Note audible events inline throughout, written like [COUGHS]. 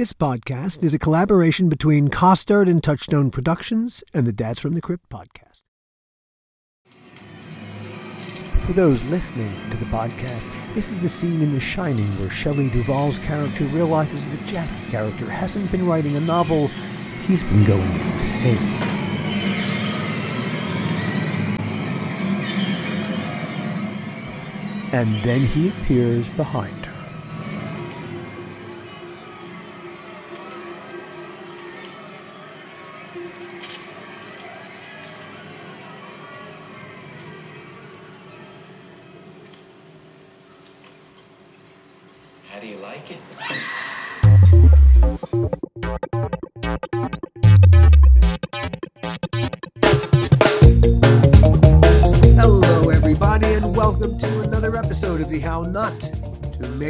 This podcast is a collaboration between Costard and Touchstone Productions and the Dads from the Crypt podcast. For those listening to the podcast, this is the scene in The Shining where Shelley Duvall's character realizes that Jack's character hasn't been writing a novel, he's been going insane. And then he appears behind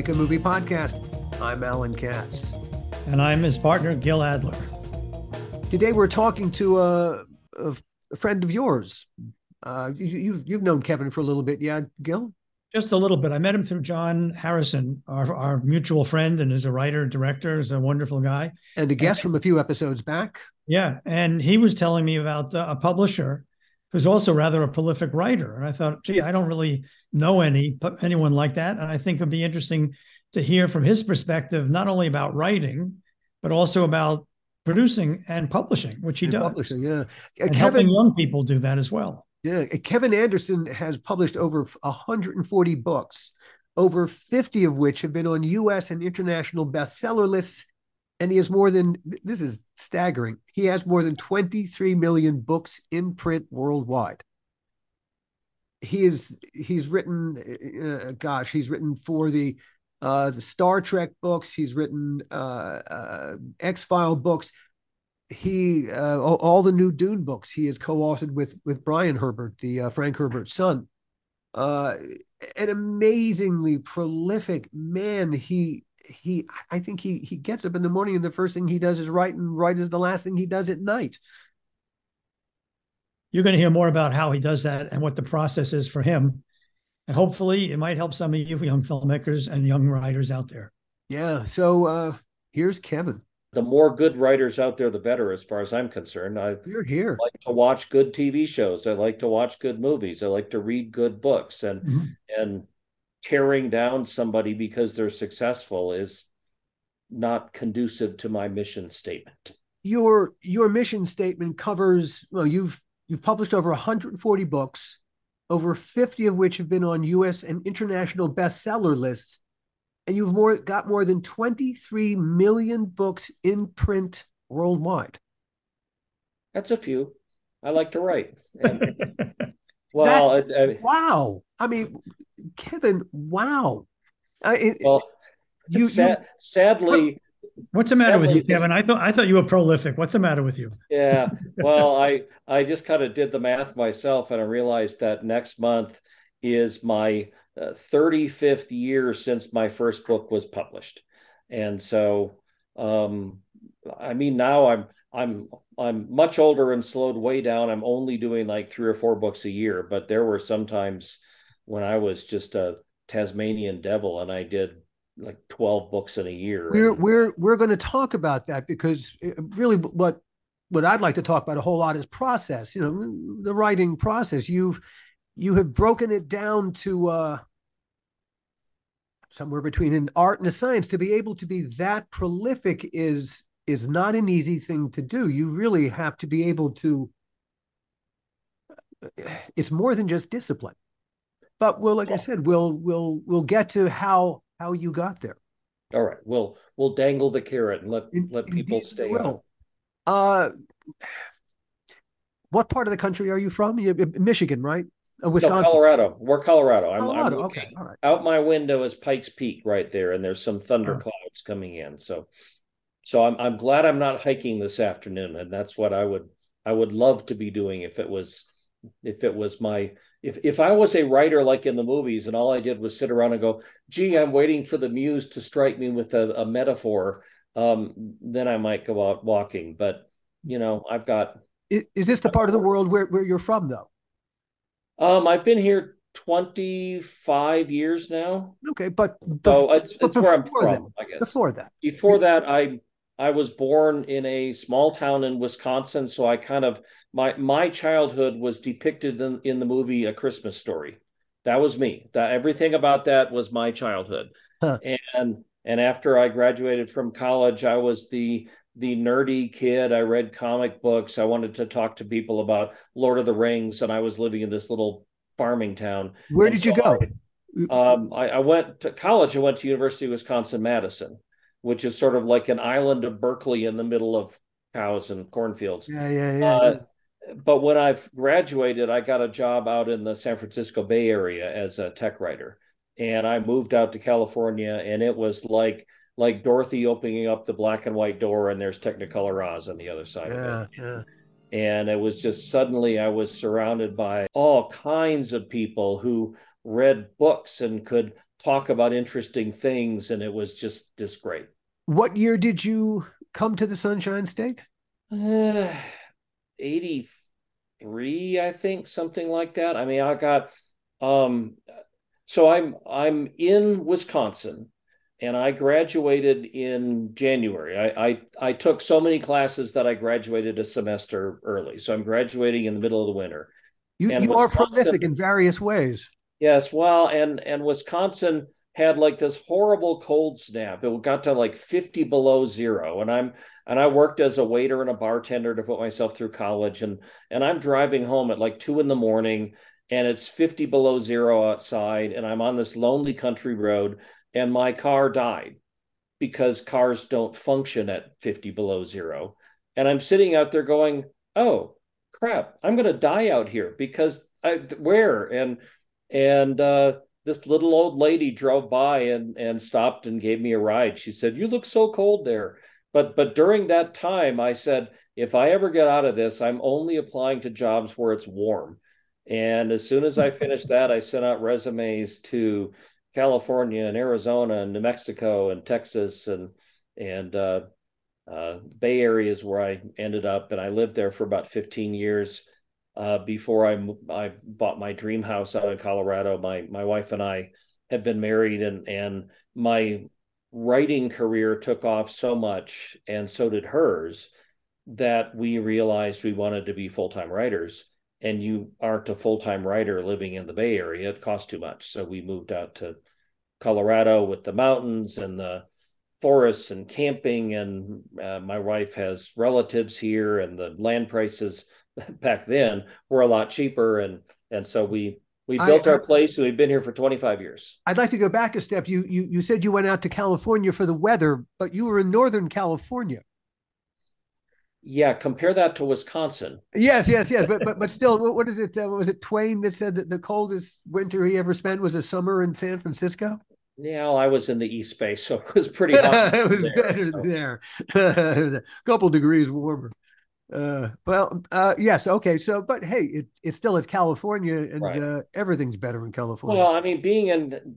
Make a Movie podcast. I'm Alan Katz. And I'm his partner, Gil Adler. Today, we're talking to a, a, friend of yours. Uh, you, you've you've known Kevin for a little bit, yeah, Gil. Just a little bit. I met him through John Harrison, our, our mutual friend, and is a writer, director, is a wonderful guy. and a guest from a few episodes back. Yeah. And he was telling me about uh, a publisher who's also rather a prolific writer. And I thought, gee, I don't really know any anyone like that. And I think it'd be interesting to hear from his perspective, not only about writing, but also about producing and publishing, which he and does. publishing, yeah. And Kevin, helping young people do that as well. yeah, Kevin Anderson has published over 140 books, over 50 of which have been on U.S. and international bestseller lists. And he has more than this is staggering. He has more than 23 million books in print worldwide. He is he's written, uh, gosh, he's written for the uh, the Star Trek books. He's written uh, uh, X File books. He uh, all, the new Dune books he has co-authored with with Brian Herbert, the uh, Frank Herbert's son. Uh, an amazingly prolific man. He he. I think he he gets up in the morning and the first thing he does is write, and write is the last thing he does at night. You're going to hear more about how he does that and what the process is for him. And hopefully it might help some of you young filmmakers and young writers out there. Yeah. So uh, here's Kevin. the more good writers out there, the better, as far as I'm concerned. I You're here. like to watch good TV shows. I like to watch good movies. I like to read good books, and Mhm. and tearing down somebody because they're successful is not conducive to my mission statement. your your mission statement covers well you've you've published over 140 books over 50 of which have been on US and international bestseller lists and you've more got more than 23 million books in print worldwide That's a few. I like to write. And, [LAUGHS] well, I, I, wow i mean kevin wow I, well, you, you sadly, What's the matter with you, Kevin? I thought I thought you were prolific. What's the matter with you? [LAUGHS] Yeah. Well, I I just kind of did the math myself and I realized that next month is my uh, 35th year since my first book was published. And so um I mean now I'm I'm I'm much older and slowed way down. I'm only doing like 3 or 4 books a year, but there were sometimes when I was just a Tasmanian devil and I did like 12 books in a year. we're we're we're going to talk about that because it- really what what I'd like to talk about a whole lot is process. You know, the writing process. You've you have broken it down to uh, somewhere between an art and a science. To be able to be that prolific is is not an easy thing to do. You really have to be able to. It's more than just discipline. But we'll, like I said, we'll we'll we'll get to how how you got there. All right, we'll we'll dangle the carrot and let In- let people stay we on. will. Uh, what part of the country are you from? You, Michigan, right? Uh, No, Colorado. We're Colorado. I'm, I'm Colorado. Okay. All right. out my window is Pikes Peak right there, and there's some thunder Oh. clouds coming in. So, so I'm I'm glad I'm not hiking this afternoon, and that's what I would I would love to be doing if it was if it was my if if I was a writer like in the movies, and all I did was sit around and go, "Gee, I'm waiting for the muse to strike me with a, a metaphor," um, then I might go out walking. But you know, I've got Is, is this the part of the world where, where you're from, though? Um, I've been here 25 years now. Okay, but So bef- it's, but it's where I'm from, I guess. before that, Before that, I I was born in a small town in Wisconsin, so I kind of my my childhood was depicted in, in the movie A Christmas Story. That was me. That everything about that was my childhood. Huh. And and after I graduated from college, I was the the nerdy kid. I read comic books. I wanted to talk to people about Lord of the Rings, and I was living in this little farming town. Where and did so you go? I, um, I, I went to college. I went to University of Wisconsin Madison which is sort of like an island of Berkeley in the middle of cows and cornfields. Yeah, yeah, yeah. Uh, but when I've graduated, I got a job out in the San Francisco Bay Area as a tech writer, and I moved out to California, and it was like like Dorothy opening up the black and white door, and there's Technicolor Oz on the other side yeah, of it. Yeah. And it was just suddenly I was surrounded by all kinds of people who read books and could talk about interesting things, and it was just just great. What year did you come to the Sunshine State? Uh, [SIGHS] 83, I think, something like that. I mean, I got um so I'm I'm in Wisconsin and I graduated in January. I, I, I took so many classes that I graduated a semester early. So I'm graduating in the middle of the winter. You, you are prolific in various ways. Yes, well, and and Wisconsin had like this horrible cold snap. It got to like 50 below zero. And I'm and I worked as a waiter and a bartender to put myself through college. And and I'm driving home at like two in the morning and it's 50 below zero outside. And I'm on this lonely country road and my car died because cars don't function at 50 below zero. And I'm sitting out there going, oh crap, I'm gonna die out here because I where? And and uh, this little old lady drove by and and stopped and gave me a ride. She said, "You look so cold there." But but during that time, I said, if I ever get out of this, I'm only applying to jobs where it's warm. And as soon as I [LAUGHS] finished that, I sent out resumes to California and Arizona and New Mexico and Texas and and uh, uh, Bay Areas where I ended up, and I lived there for about 15 years uh, before I I bought my dream house out in Colorado. My my wife and I had been married, and and my writing career took off so much, and so did hers, that we realized we wanted to be full time writers. And you aren't a full time writer living in the Bay Area; it costs too much. So we moved out to Colorado with the mountains and the forests and camping. And uh, my wife has relatives here, and the land prices back then were a lot cheaper and and so we we built I, our place and we've been here for 25 years i'd like to go back a step you you you said you went out to california for the weather but you were in northern california yeah compare that to wisconsin yes yes yes but but but still what is it uh, was it twain that said that the coldest winter he ever spent was a summer in san francisco yeah, well, I was in the East Bay, so it was pretty hot. [LAUGHS] it was there, better so. there. [LAUGHS] a couple degrees warmer. Uh, well, uh, yes, okay. So, but hey, it it still is California, and right. uh, everything's better in California. Well, I mean, being in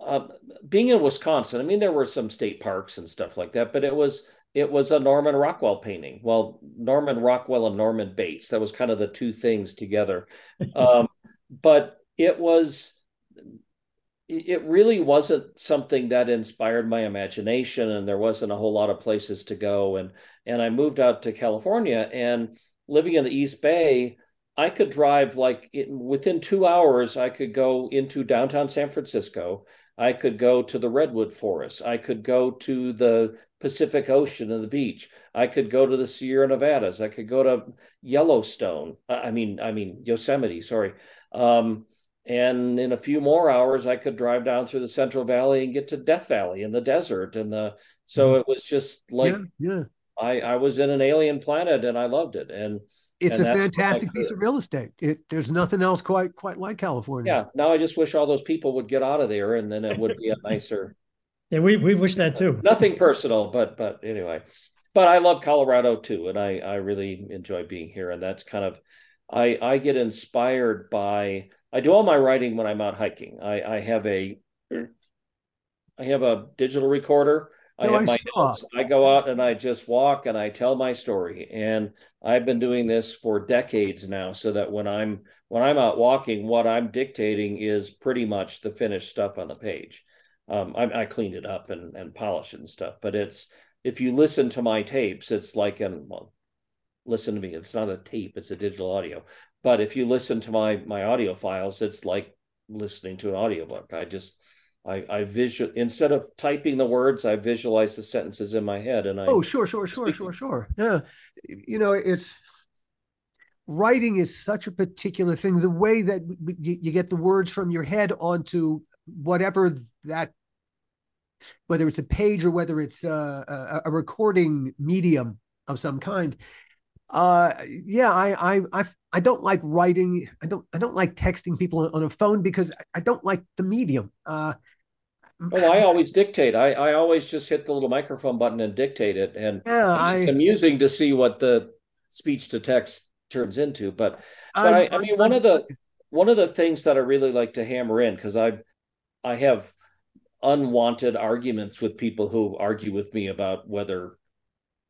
uh, being in Wisconsin, I mean, there were some state parks and stuff like that, but it was it was a Norman Rockwell painting. Well, Norman Rockwell and Norman Bates, that was kind of the two things together. [LAUGHS] Um, but it was it really wasn't something that inspired my imagination and there wasn't a whole lot of places to go. And and I moved out to California and living in the East Bay I could drive like in, within 2 hours I could go into downtown San Francisco. I could go to the redwood forest. I could go to the Pacific Ocean and the beach. I could go to the Sierra Nevadas. I could go to Yellowstone. I mean I mean Yosemite sorry. Um, and in a few more hours i could drive down through the central valley and get to death valley in the desert. And the so mm-hmm. it was just like yeah, yeah. i i was in an alien planet and i loved it. And it's and a fantastic piece of real estate. It there's nothing else quite quite like california. Yeah now i just wish all those people would get out of there and then it would be a [LAUGHS] nicer yeah we we wish that too. Nothing personal but but anyway. But i love colorado too and i i really enjoy being here. And that's kind of i i get inspired by I do all my writing when I'm out hiking. I, I have a I have a digital recorder. I have I my saw. notes. I go out and I just walk and I tell my story. And I've been doing this for decades now, so that when I'm when I'm out walking, what I'm dictating is pretty much the finished stuff on the page. Um, I, I cleaned it up and and polish it and stuff, but it's if you listen to my tapes, it's like an well, listen to me. It's not a tape; it's a digital audio. But if you listen to my my audio files, it's like listening to an audiobook. I just I, I visual instead of typing the words, I visualize the sentences in my head, and I oh sure sure sure sure sure yeah, you know it's writing is such a particular thing. The way that you, you get the words from your head onto whatever that whether it's a page or whether it's a, a, a recording medium of some kind. Uh, yeah, I, I, I, I don't like writing. I don't, I don't like texting people on a phone because I don't like the medium. Uh, Oh, I always dictate. I, I always just hit the little microphone button and dictate it. And yeah, I, it's amusing to see what the speech to text turns into. But, but I, I, mean, one of the one of the things that I really like to hammer in because I I have unwanted arguments with people who argue with me about whether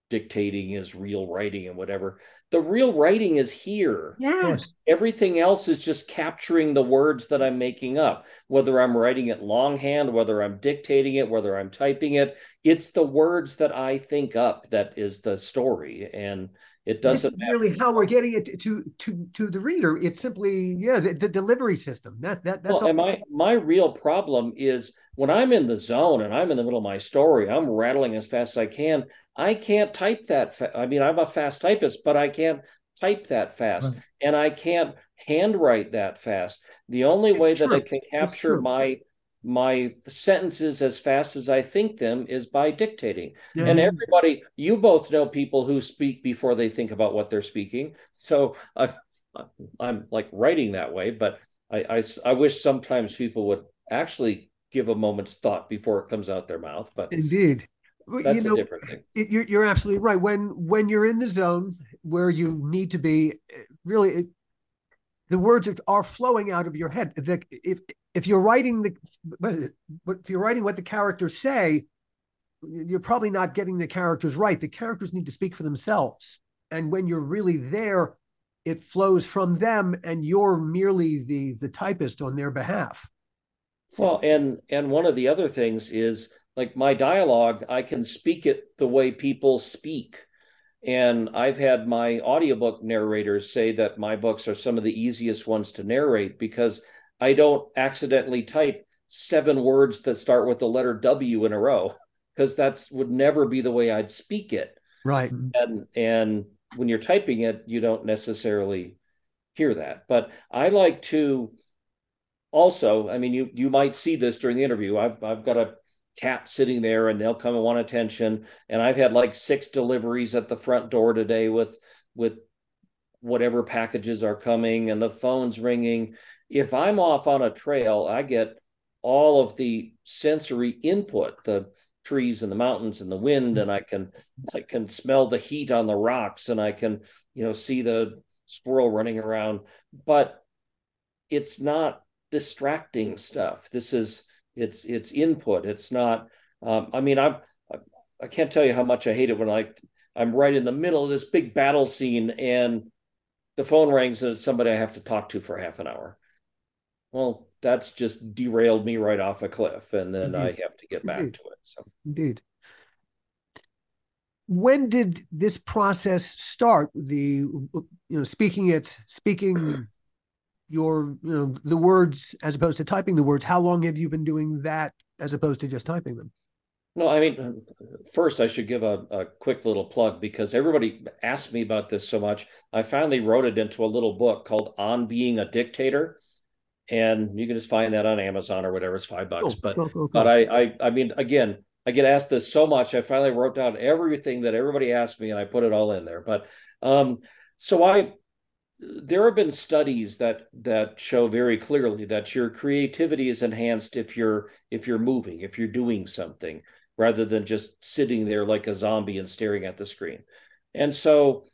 dictating is real writing and whatever. The real writing is here. Yes. Everything else is just capturing the words that I'm making up, whether I'm writing it longhand, whether I'm dictating it, whether I'm typing it. It's the words that I think up that is the story. And it doesn't really how we're getting it to to to the reader. It's simply yeah, the, the delivery system. That that that's well, and my my real problem is when I'm in the zone and I'm in the middle of my story, I'm rattling as fast as I can. I can't type that. Fa- I mean, I'm a fast typist, but I can't type that fast, right. and I can't handwrite that fast. The only it's way true. that I can capture my my sentences as fast as I think them is by dictating. Yeah. And everybody, you both know people who speak before they think about what they're speaking. So i am like writing that way, but I, I, I wish sometimes people would actually give a moment's thought before it comes out their mouth. But indeed, that's you know, a different thing. It, you're, you're absolutely right. When when you're in the zone where you need to be, really, it, the words are flowing out of your head. The, if if you're writing the, if you're writing what the characters say, you're probably not getting the characters right. The characters need to speak for themselves, and when you're really there, it flows from them, and you're merely the the typist on their behalf. Well, and and one of the other things is like my dialogue, I can speak it the way people speak. And I've had my audiobook narrators say that my books are some of the easiest ones to narrate because I don't accidentally type seven words that start with the letter W in a row because that's would never be the way I'd speak it. Right. And and when you're typing it, you don't necessarily hear that. But I like to also, I mean, you you might see this during the interview. I've I've got a cat sitting there, and they'll come and want attention. And I've had like six deliveries at the front door today with with whatever packages are coming, and the phone's ringing. If I'm off on a trail, I get all of the sensory input, the trees and the mountains and the wind, and I can I can smell the heat on the rocks, and I can you know see the squirrel running around, but it's not distracting stuff. This is it's it's input. It's not. Um, I mean, I'm I can't tell you how much I hate it when I I'm right in the middle of this big battle scene and the phone rings and it's somebody I have to talk to for half an hour. Well, that's just derailed me right off a cliff, and then Indeed. I have to get back Indeed. to it. So Indeed. When did this process start? The you know speaking it speaking your you know the words as opposed to typing the words how long have you been doing that as opposed to just typing them? No i mean first i should give a, a quick little plug because everybody asked me about this so much. I finally wrote it into a little book called on being a dictator. And you can just find that on amazon or whatever. It's five bucks. Oh, but but I, I i mean again i get asked this so much. I finally wrote down everything that everybody asked me and i put it all in there. But um so i there have been studies that that show very clearly that your creativity is enhanced if you're if you're moving if you're doing something rather than just sitting there like a zombie and staring at the screen. And so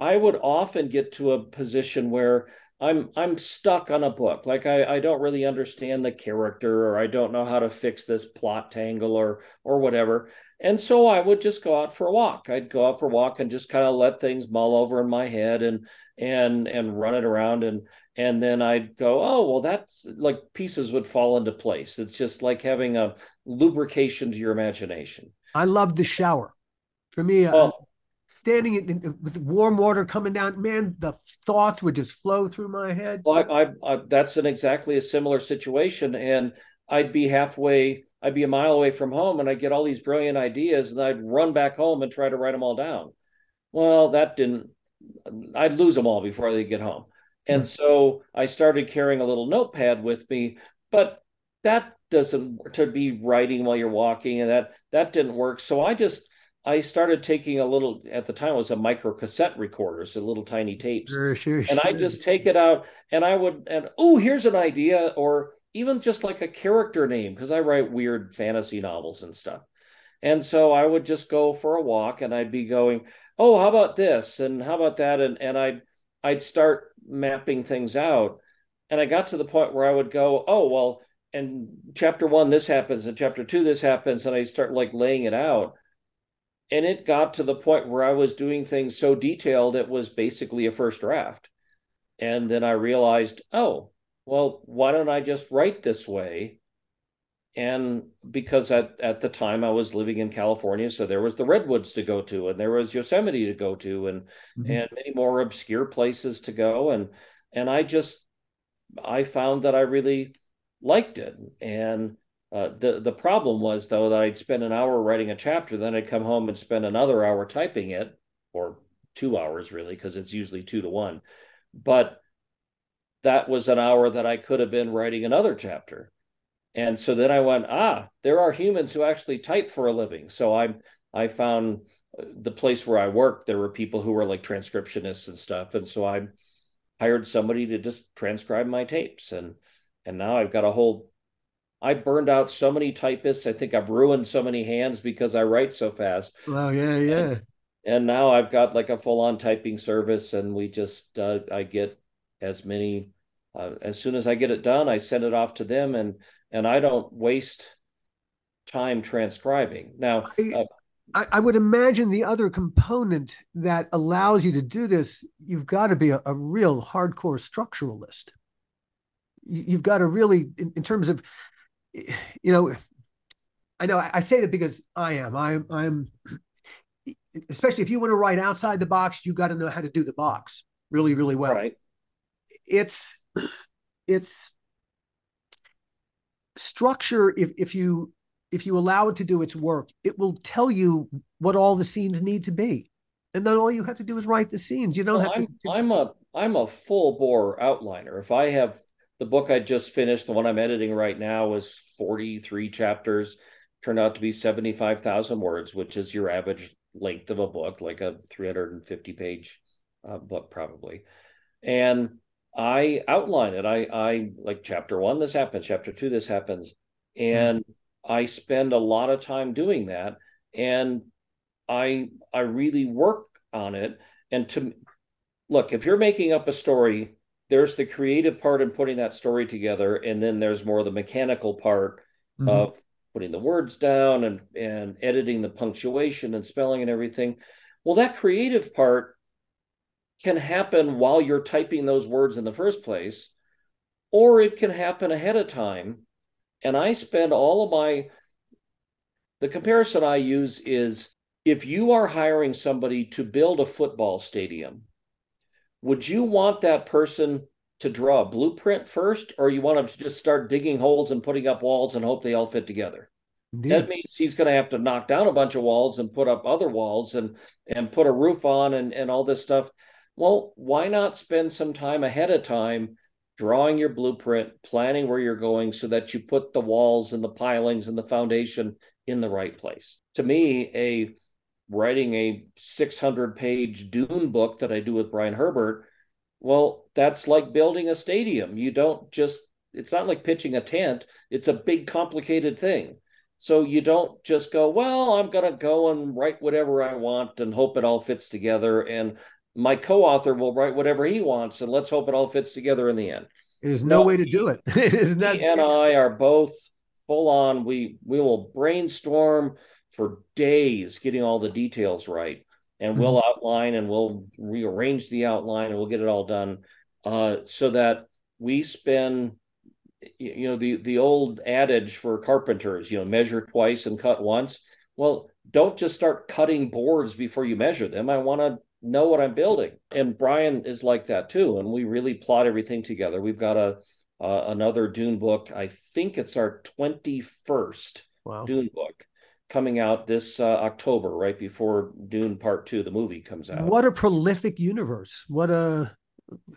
i would often get to a position where i'm i'm stuck on a book. Like i i don't really understand the character or i don't know how to fix this plot tangle or or whatever and so I would just go out for a walk. I'd go out for a walk and just kind of let things mull over in my head and and and run it around and and then I'd go, oh well, that's like pieces would fall into place. It's just like having a lubrication to your imagination. I love the shower. For me, well, uh, standing in, in, with warm water coming down, man, the thoughts would just flow through my head. Well, I, I, I, that's an exactly a similar situation, and I'd be halfway, I'd be a mile away from home, and I'd get all these brilliant ideas, and I'd run back home and try to write them all down. Well, that didn't. I'd lose them all before they get home, and hmm. so I started carrying a little notepad with me, but that doesn't to be writing while you're walking, and that that didn't work. So I just I started taking a little at the time it was a micro cassette recorder, so little tiny tapes. Sure, sure, and sure. I just take it out and I would and oh, here's an idea, or even just like a character name, because I write weird fantasy novels and stuff. And so I would just go for a walk and I'd be going, oh, how about this? And how about that? And and I'd I'd start mapping things out. And I got to the point where I would go, oh, well, and chapter one, this happens, and chapter two, this happens, and I start like laying it out and it got to the point where I was doing things so detailed it was basically a first draft. And then I realized, oh, well, why don't I just write this way? And because at, at the time I was living in California, so there was the redwoods to go to, and there was Yosemite to go to, and mm-hmm. and many more obscure places to go. And and I just I found that I really liked it. And uh, the the problem was though that I'd spend an hour writing a chapter, then I'd come home and spend another hour typing it, or two hours really, because it's usually two to one. But that was an hour that I could have been writing another chapter. And so then I went, ah, there are humans who actually type for a living. So I I found the place where I worked, there were people who were like transcriptionists and stuff. And so I hired somebody to just transcribe my tapes. And and now I've got a whole I burned out so many typists. I think I've ruined so many hands because I write so fast. Oh yeah, yeah. And, and now I've got like a full-on typing service, and we just uh, I get as many. Uh, as soon as I get it done, I send it off to them, and and I don't waste time transcribing. Now, I, uh, I, I would imagine the other component that allows you to do this, you've got to be a, a real hardcore structuralist you've got to really in, in, terms of you know, I know I say that because I am. I'm. I'm. Especially if you want to write outside the box, you've got to know how to do the box really, really well. Right. It's. It's structure. If if you if you allow it to do its work, it will tell you what all the scenes need to be, and then all you have to do is write the scenes. You don't well, have I'm, to. I'm a I'm a full bore outliner. If I have the book I just finished, the one I'm editing right now, is 43 chapters, turned out to be 75,000 words, which is your average length of a book, like a 350 page uh, book, probably. And I outline it. I, I like chapter one, this happens, chapter two, this happens. And mm-hmm. I spend a lot of time doing that. And I, I really work on it. And to look, if you're making up a story there's the creative part in putting that story together, and then there's more of the mechanical part mm-hmm. of putting the words down and and editing the punctuation and spelling and everything. Well, that creative part can happen while you're typing those words in the first place, or it can happen ahead of time. And I spend all of my the comparison I use is if you are hiring somebody to build a football stadium, would you want that person to draw a blueprint first, or you want him to just start digging holes and putting up walls and hope they all fit together? Indeed. That means he's going to have to knock down a bunch of walls and put up other walls and and put a roof on and and all this stuff. Well, why not spend some time ahead of time drawing your blueprint, planning where you're going so that you put the walls and the pilings and the foundation in the right place? To me, a writing a 600 page Dune book that I do with Brian Herbert, well, that's like building a stadium. You don't just, it's not like pitching a tent, it's a big, complicated thing. So you don't just go, well, I'm going to go and write whatever I want and hope it all fits together. And my co author will write whatever he wants and let's hope it all fits together in the end. There's no, no way to do it. [LAUGHS] Isn't that- he and I are both full on. We we will brainstorm for days getting all the details right. And mm-hmm. we'll outline and we'll rearrange the outline and we'll get it all done uh, so that we spend, you know, the, the old adage for carpenters, you know, measure twice and cut once. Well, don't just start cutting boards before you measure them. I want to know what I'm building. And Brian is like that too. And we really plot everything together. We've got a uh, another Dune book. I think it's our 21st wow. Dune book coming out this uh, October, right before Dune Part Two, the movie comes out. What a prolific universe! What a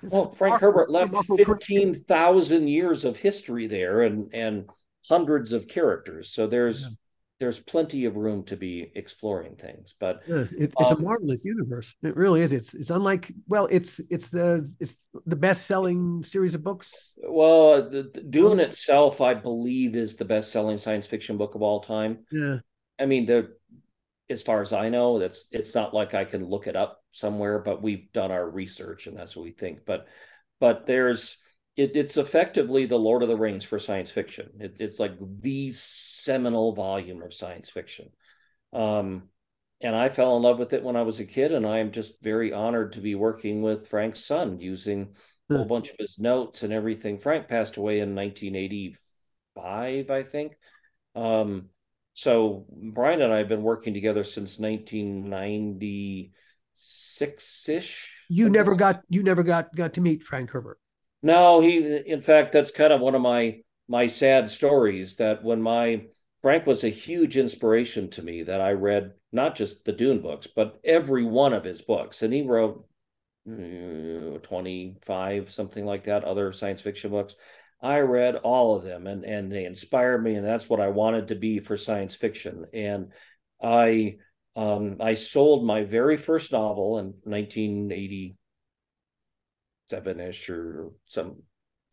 well, Frank Herbert left fifteen thousand years of history there, and and hundreds of characters. So there's yeah there's plenty of room to be exploring things but yeah, it, it's um, a marvelous universe. It really is. It's it's unlike well it's it's the it's the best selling series of books. Well the, the dune itself i believe is the best selling science fiction book of all time. Yeah. I mean the as far as i know that's it's not like i can look it up somewhere but we've done our research and that's what we think but but there's it, it's effectively the Lord of the Rings for science fiction. It, it's like the seminal volume of science fiction. Um, and I fell in love with it when I was a kid, and I am just very honored to be working with Frank's son using a whole bunch of his notes and everything. Frank passed away in 1985, I think. Um, so Brian and I have been working together since 1996 ish. You never got you never got got to meet Frank Herbert. No, he. In fact, that's kind of one of my my sad stories. That when my Frank was a huge inspiration to me. That I read not just the Dune books, but every one of his books, and he wrote mm, twenty five something like that other science fiction books. I read all of them, and and they inspired me, and that's what I wanted to be for science fiction. And I um, I sold my very first novel in 1980 seven ish or some.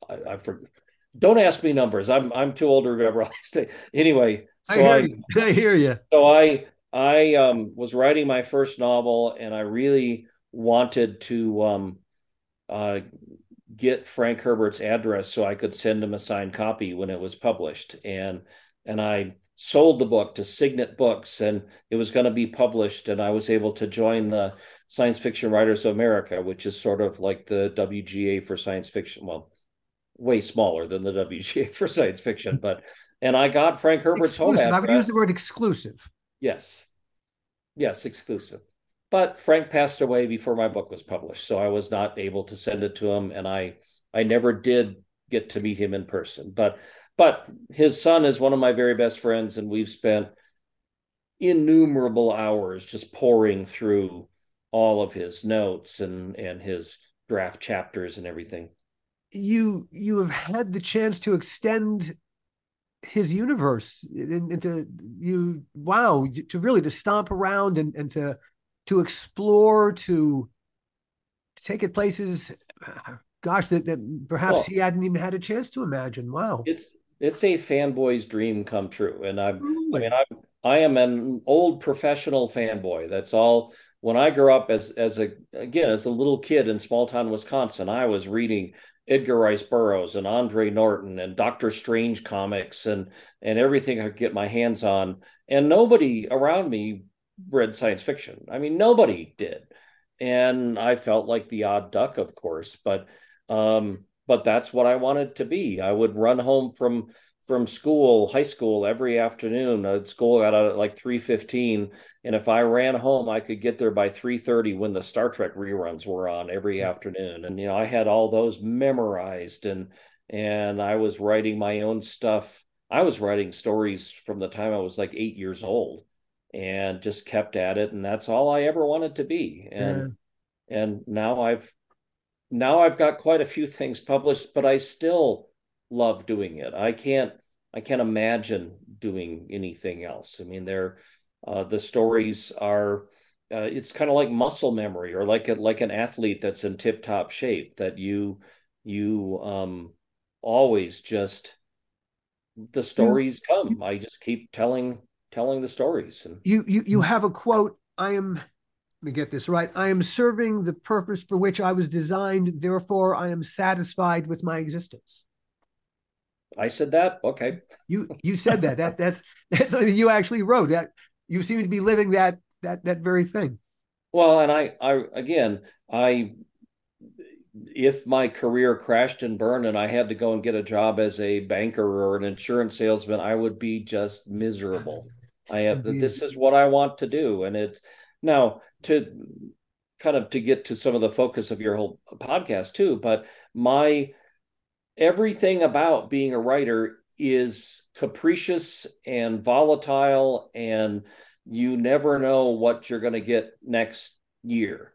I, I forget. Don't ask me numbers. I'm I'm too old to remember all these things. Anyway, so I hear, I, you. I hear you. So I I um, was writing my first novel, and I really wanted to um, uh, get Frank Herbert's address so I could send him a signed copy when it was published. And and I sold the book to Signet Books, and it was going to be published. And I was able to join the Science Fiction Writers of America, which is sort of like the WGA for science fiction. Well, way smaller than the [LAUGHS] WGA for science fiction, but and I got Frank Herbert's exclusive. home address. I would use the word exclusive. Yes, yes, exclusive. But Frank passed away before my book was published, so I was not able to send it to him, and I I never did get to meet him in person. But but his son is one of my very best friends, and we've spent innumerable hours just pouring through all of his notes and and his draft chapters and everything. You you have had the chance to extend his universe into you wow to really to stomp around and and to to explore to, to take it places gosh that, that perhaps well, he hadn't even had a chance to imagine wow it's it's a fanboy's dream come true. And I'm, I mean, I'm, I am an old professional fanboy. That's all. When I grew up as as a again as a little kid in small town Wisconsin, I was reading Edgar Rice Burroughs and Andre Norton and Doctor Strange comics and and everything I could get my hands on. And nobody around me read science fiction. I mean, nobody did. And I felt like the odd duck, of course, but um, but that's what I wanted to be. I would run home from from school, high school, every afternoon. Uh, school got out at like three fifteen, and if I ran home, I could get there by three thirty when the Star Trek reruns were on every afternoon. And you know, I had all those memorized, and and I was writing my own stuff. I was writing stories from the time I was like eight years old, and just kept at it. And that's all I ever wanted to be. And yeah. and now I've now I've got quite a few things published, but I still love doing it. I can't I can't imagine doing anything else. I mean, they're uh, the stories are uh, it's kind of like muscle memory or like a, like an athlete that's in tip top shape that you you um always just the stories come. I just keep telling telling the stories and you you you have a quote I am me get this right. I am serving the purpose for which I was designed. Therefore, I am satisfied with my existence. I said that. Okay. You you said that. That that's that's something you actually wrote. That you seem to be living that that that very thing. Well, and I I again I if my career crashed and burned and I had to go and get a job as a banker or an insurance salesman, I would be just miserable. [LAUGHS] I have this is what I want to do. And it's now to kind of to get to some of the focus of your whole podcast too, but my everything about being a writer is capricious and volatile and you never know what you're going to get next year.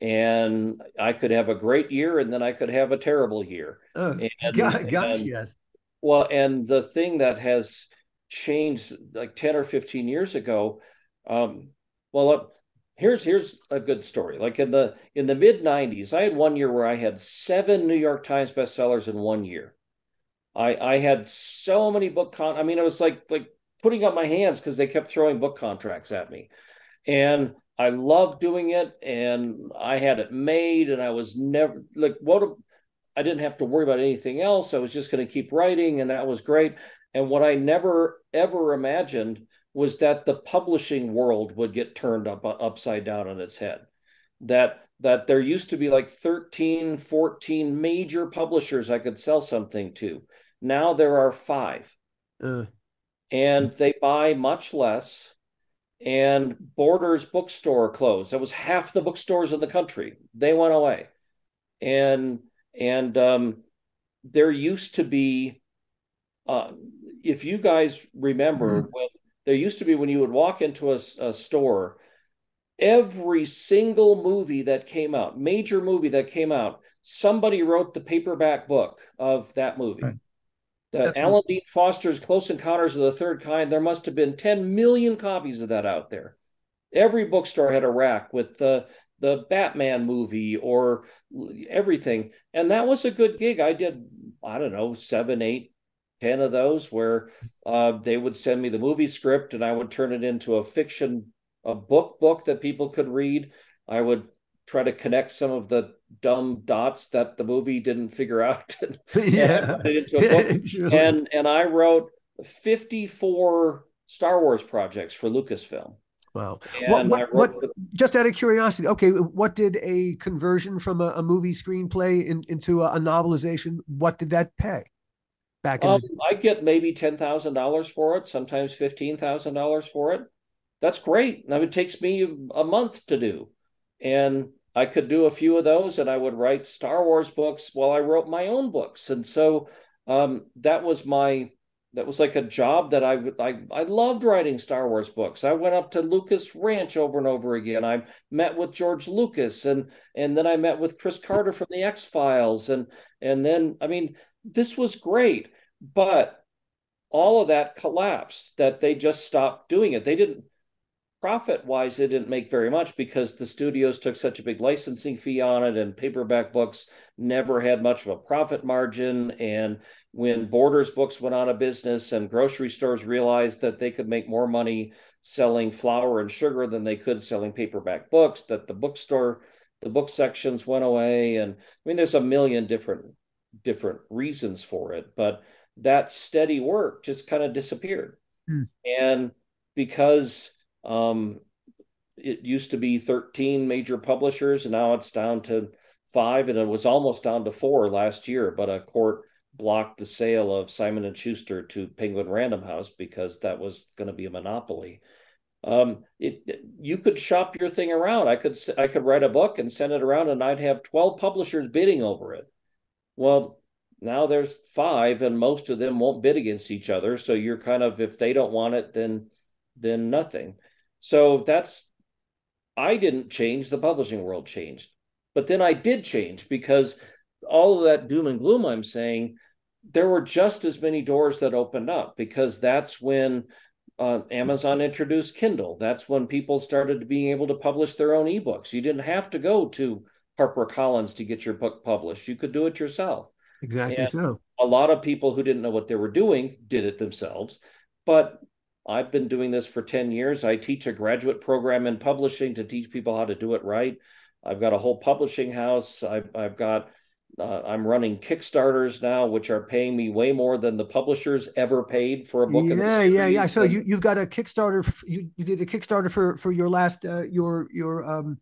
And i could have a great year and then i could have a terrible year. Oh, and, God, gosh and, yes. Well and the thing that has changed like 10 or 15 years ago um, well here's here's a good story. Like in the in the mid 90s i had one year where i had seven new york times bestsellers in one year. I i had so many book con i mean it was like like putting up my hands because they kept throwing book contracts at me. And i loved doing it and i had it made and i was never like what i didn't have to worry about anything else. I was just going to keep writing and that was great. And what i never ever imagined was that the publishing world would get turned up upside down on its head. That that there used to be like 13 14 major publishers i could sell something to. Now there are five. Uh. and they buy much less and borders bookstore closed. That was half the bookstores in the country. They went away. And and um, there used to be uh, if you guys remember mm-hmm. when there used to be when you would walk into a, a store, every single movie that came out, major movie that came out, somebody wrote the paperback book of that movie. Right. The Alan Dean Foster's Close Encounters of the Third Kind, there must have been 10 million copies of that out there. Every bookstore had a rack with the the Batman movie or everything. And that was a good gig. I did, I don't know, seven, eight 10 of those where uh, they would send me the movie script and I would turn it into a fiction, a book book that people could read. I would try to connect some of the dumb dots that the movie didn't figure out. [LAUGHS] [LAUGHS] yeah. and, [LAUGHS] and, and I wrote 54 Star Wars projects for Lucasfilm. Wow. What, what, what, just out of curiosity, okay, what did a conversion from a, a movie screenplay in, into a, a novelization, what did that pay? Back in um, the- I get maybe ten thousand dollars for it, sometimes fifteen thousand dollars for it. That's great. Now it takes me a month to do, and I could do a few of those, and I would write Star Wars books while I wrote my own books, and so um, that was my that was like a job that I I I loved writing Star Wars books. I went up to Lucas Ranch over and over again. I met with George Lucas and and then I met with Chris Carter from the X Files and and then I mean this was great. But all of that collapsed, that they just stopped doing it. They didn't, profit wise, they didn't make very much because the studios took such a big licensing fee on it, and paperback books never had much of a profit margin. And when Borders books went out of business and grocery stores realized that they could make more money selling flour and sugar than they could selling paperback books, that the bookstore, the book sections went away. And I mean, there's a million different different reasons for it, but that steady work just kind of disappeared. Hmm. And because um, it used to be 13 major publishers, and now it's down to five, and it was almost down to four last year, but a court blocked the sale of Simon and Schuster to Penguin Random House because that was going to be a monopoly. Um, it, it, you could shop your thing around. I could I could write a book and send it around, and I'd have 12 publishers bidding over it. Well, now there's five and most of them won't bid against each other. So you're kind of if they don't want it then then nothing. So that's i didn't change. The publishing world changed. But then i did change because all of that doom and gloom i'm saying there were just as many doors that opened up because that's when uh, amazon introduced kindle. That's when people started to being able to publish their own ebooks. You didn't have to go to harpercollins to get your book published you could do it yourself Exactly and so. A lot of people who didn't know what they were doing did it themselves. But I've been doing this for 10 years. I teach a graduate program in publishing to teach people how to do it right. I've got a whole publishing house. I've, I've got, uh, I'm running Kickstarters now, which are paying me way more than the publishers ever paid for a book. Yeah, yeah, yeah. So you, you've got a Kickstarter. You, you did a Kickstarter for, for your last, uh, your, your, um,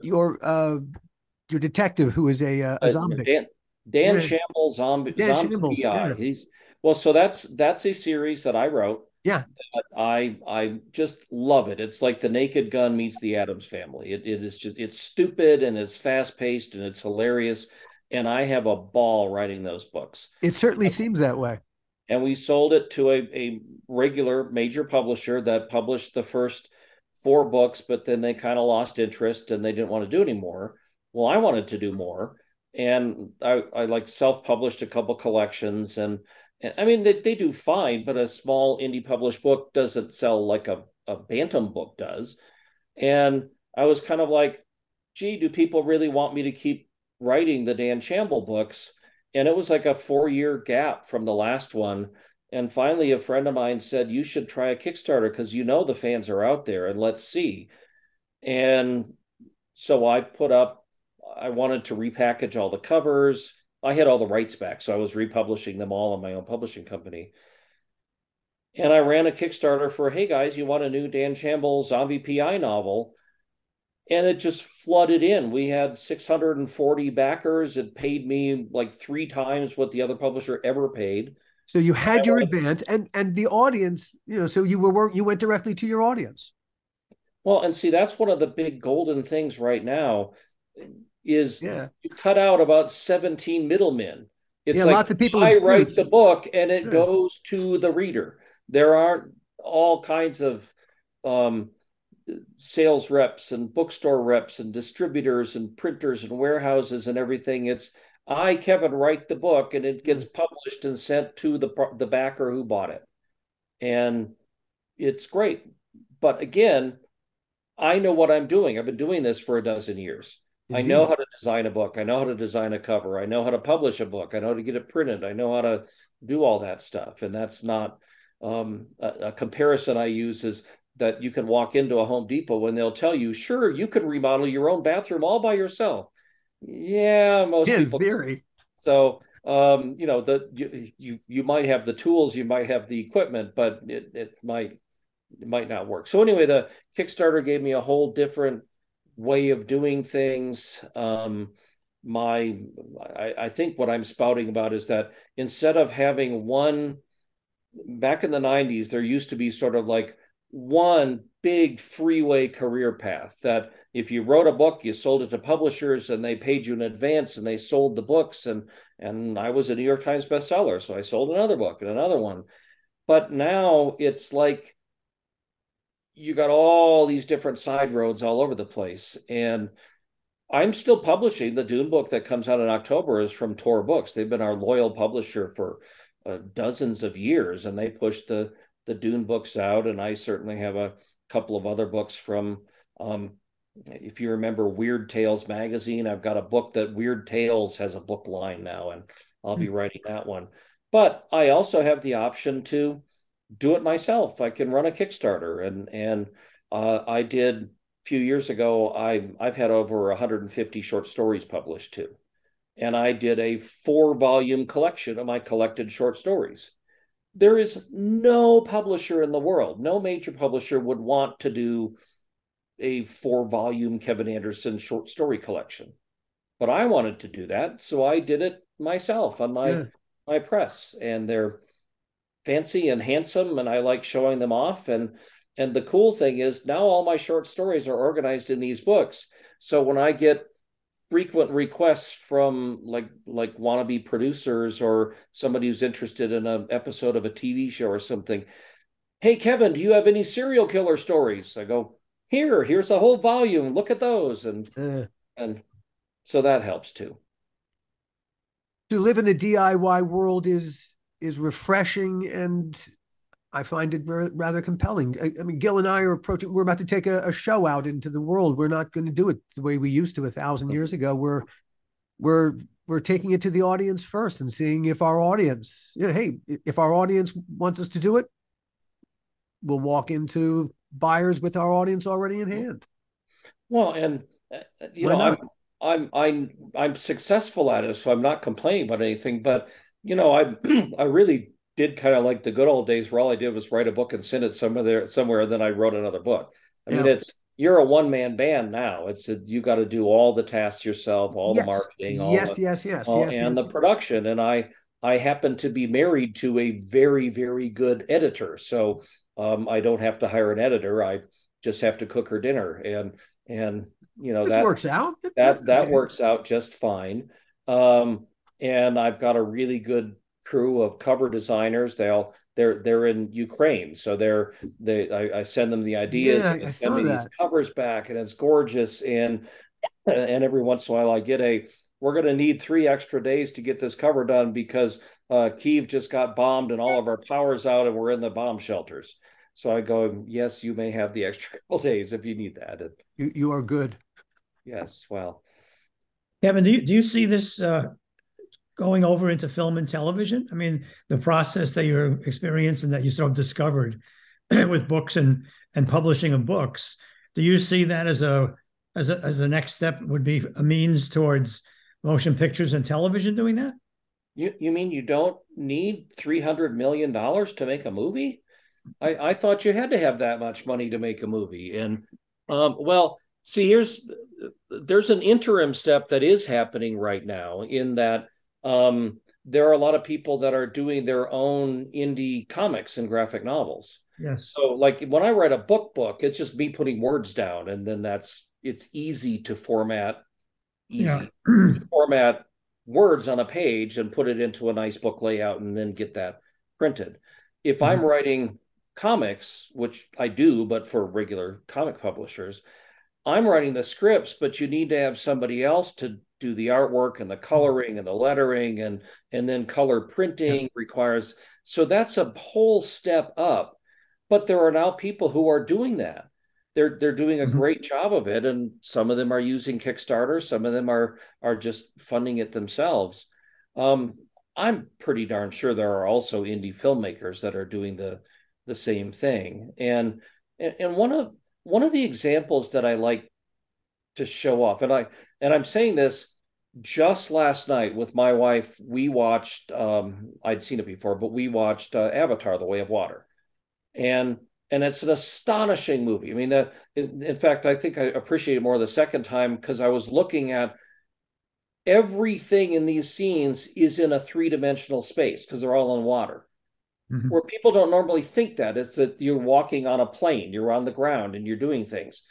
your, uh, your detective who is a, uh, a zombie. Dan, Dan yeah. Shamble zombie Dan zombie Shambles, PI. Yeah. He's well, so that's that's a series that I wrote. Yeah. I I just love it. It's like the Naked Gun meets the Addams Family. It, it is just it's stupid and it's fast paced and it's hilarious. And I have a ball writing those books. It certainly seems that way. And we sold it to a, a regular major publisher that published the first four books, but then they kind of lost interest and they didn't want to do anymore. Well, I wanted to do more. And I, I like self-published a couple collections and I mean, they, they do fine, but a small indie published book doesn't sell like a, a Bantam book does. And I was kind of like, gee, do people really want me to keep writing the Dan Shamble books? And it was like a four year gap from the last one. And finally, a friend of mine said, You should try a Kickstarter because you know the fans are out there and let's see. And so I put up, I wanted to repackage all the covers I had all the rights back, so I was republishing them all on my own publishing company. And I ran a Kickstarter for, hey guys, you want a new Dan Shamble zombie PI novel? And it just flooded in. We had 640 backers. It paid me like three times what the other publisher ever paid. So you had your advance, and and the audience, you know, so you were you went directly to your audience. Well, and see, that's one of the big golden things right now is yeah. you cut out about 17 middlemen. It's yeah, like lots of people. I write the book and it yeah. goes to the reader. There aren't all kinds of um, sales reps and bookstore reps and distributors and printers and warehouses and everything. It's I, Kevin, write the book and it gets published and sent to the the backer who bought it, and it's great. But again, I know what I'm doing. I've been doing this for a dozen years. Indeed. I know how to design a book. I know how to design a cover. I know how to publish a book. I know how to get it printed. I know how to do all that stuff. And that's not um, a, a, comparison I use is that you can walk into a Home Depot and they'll tell you, sure, you can remodel your own bathroom all by yourself. Yeah, most In people. Theory. So, um, you know, the you, you you might have the tools, you might have the equipment, but it, it might it might not work. So anyway, the Kickstarter gave me a whole different way of doing things. Um, my, I, I think what I'm spouting about is that instead of having one, back in the 90s, there used to be sort of like one big freeway career path that if you wrote a book you sold it to publishers and they paid you in advance and they sold the books and and I was a New York Times bestseller so I sold another book and another one but now it's like you got all these different side roads all over the place. And I'm still publishing the Dune book that comes out in October is from Tor Books. They've been our loyal publisher for uh, dozens of years, and they push the the Dune books out. And I certainly have a couple of other books from. Um, if you remember Weird Tales magazine, I've got a book that Weird Tales has a book line now, and I'll be hmm. writing that one. But I also have the option to do it myself. I can run a Kickstarter, and and uh, I did a few years ago. I've I've had over 150 short stories published too, and I did a four volume collection of my collected short stories. There is no publisher in the world, no major publisher would want to do a four volume Kevin Anderson short story collection. But I wanted to do that, so I did it myself on my yeah. my press, and they're fancy and handsome and I like showing them off and and the cool thing is now all my short stories are organized in these books. So when I get frequent requests from like like wannabe producers or somebody who's interested in an episode of a TV show or something, hey Kevin, do you have any serial killer stories? I go, here, here's a whole volume. Look at those. And uh, and so that helps too. To live in a DIY world is is refreshing and I find it rather compelling. I, I, mean, Gil and I are approaching. We're about to take a, a show out into the world. We're not going to do it the way we used to a thousand years ago. We're we're we're taking it to the audience first and seeing if our audience, you know, hey, if our audience wants us to do it, we'll walk into buyers with our audience already in hand. Well, and uh, you Why know, I'm, I'm I'm I'm successful at it, so I'm not complaining about anything, but you know, I [CLEARS THROAT] I really did kind of like the good old days where all I did was write a book and send it somewhere there somewhere, and then I wrote another book. I yeah. mean, it's you're a one man band now. It's a, you got to do all the tasks yourself, all yes. the marketing, all yes, the, yes, yes, all, yes, and yes. the production. And I I happen to be married to a very, very good editor. So um, I don't have to hire an editor. I just have to cook her dinner. And, and, you know, this that works out. That, that works out just fine. Um, and I've got a really good crew of cover designers. They all, they're, they're in Ukraine. So they're, they, I, I send them the ideas Yeah, and they I send me that. these covers back and it's gorgeous. And, and every once in a while I get a, we're going to need three extra days to get this cover done because uh, Kiev just got bombed and all of our power's out and we're in the bomb shelters. So I go, yes, you may have the extra [LAUGHS] couple days if you need that. And You, you are good. yes, well, Kevin, do you do you see this uh, going over into film and television? I mean, the process that you're experiencing that you sort of discovered [CLEARS THROAT] with books and and publishing of books. Do you see that as a as a as the next step would be a means towards motion pictures and television doing that? you you mean you don't need three hundred million dollars to make a movie? I I thought you had to have that much money to make a movie. And um, well, see, here's there's an interim step that is happening right now in that um, there are a lot of people that are doing their own indie comics and graphic novels. Yes. So like when I write a book book, it's just me putting words down and then that's it's easy to format easy Yeah. to format words on a page and put it into a nice book layout and then get that printed. If I'm writing comics, which I do, but for regular comic publishers, I'm writing the scripts, but you need to have somebody else to do the artwork and the coloring and the lettering and and then color printing requires so that's a whole step up. But there are now people who are doing that. They're they're doing a Mhm. great job of it, and some of them are using Kickstarter. Some of them are are just funding it themselves. Um, I'm pretty darn sure there are also indie filmmakers that are doing the the same thing. And and, and one of one of the examples that I like to show off, and I and I'm saying this just last night with my wife. We watched. Um, I'd seen it before, but we watched uh, Avatar: The Way of Water, and and it's an astonishing movie. I mean, uh, in, in fact, I think I appreciate it more the second time because I was looking at everything in these scenes is in a three dimensional space because they're all in water Mhm. where people don't normally think that it's that you're walking on a plane you're on the ground and you're doing things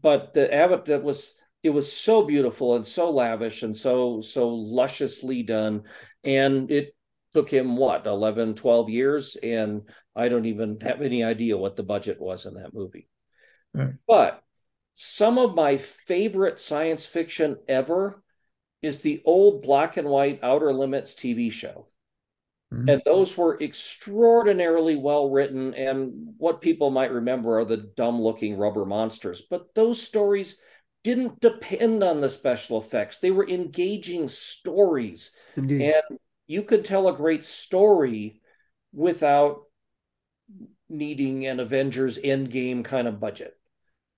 but the abbot that was it was so beautiful and so lavish and so so lusciously done. And it took him what 11 12 years? And i don't even have any idea what the budget was in that movie. Right. but some of my favorite science fiction ever is the old black and white outer limits tv show. Mhm. and those were extraordinarily well written. And what people might remember are the dumb looking rubber monsters. But those stories didn't depend on the special effects they were engaging stories Indeed. and you could tell a great story without needing an avengers endgame kind of budget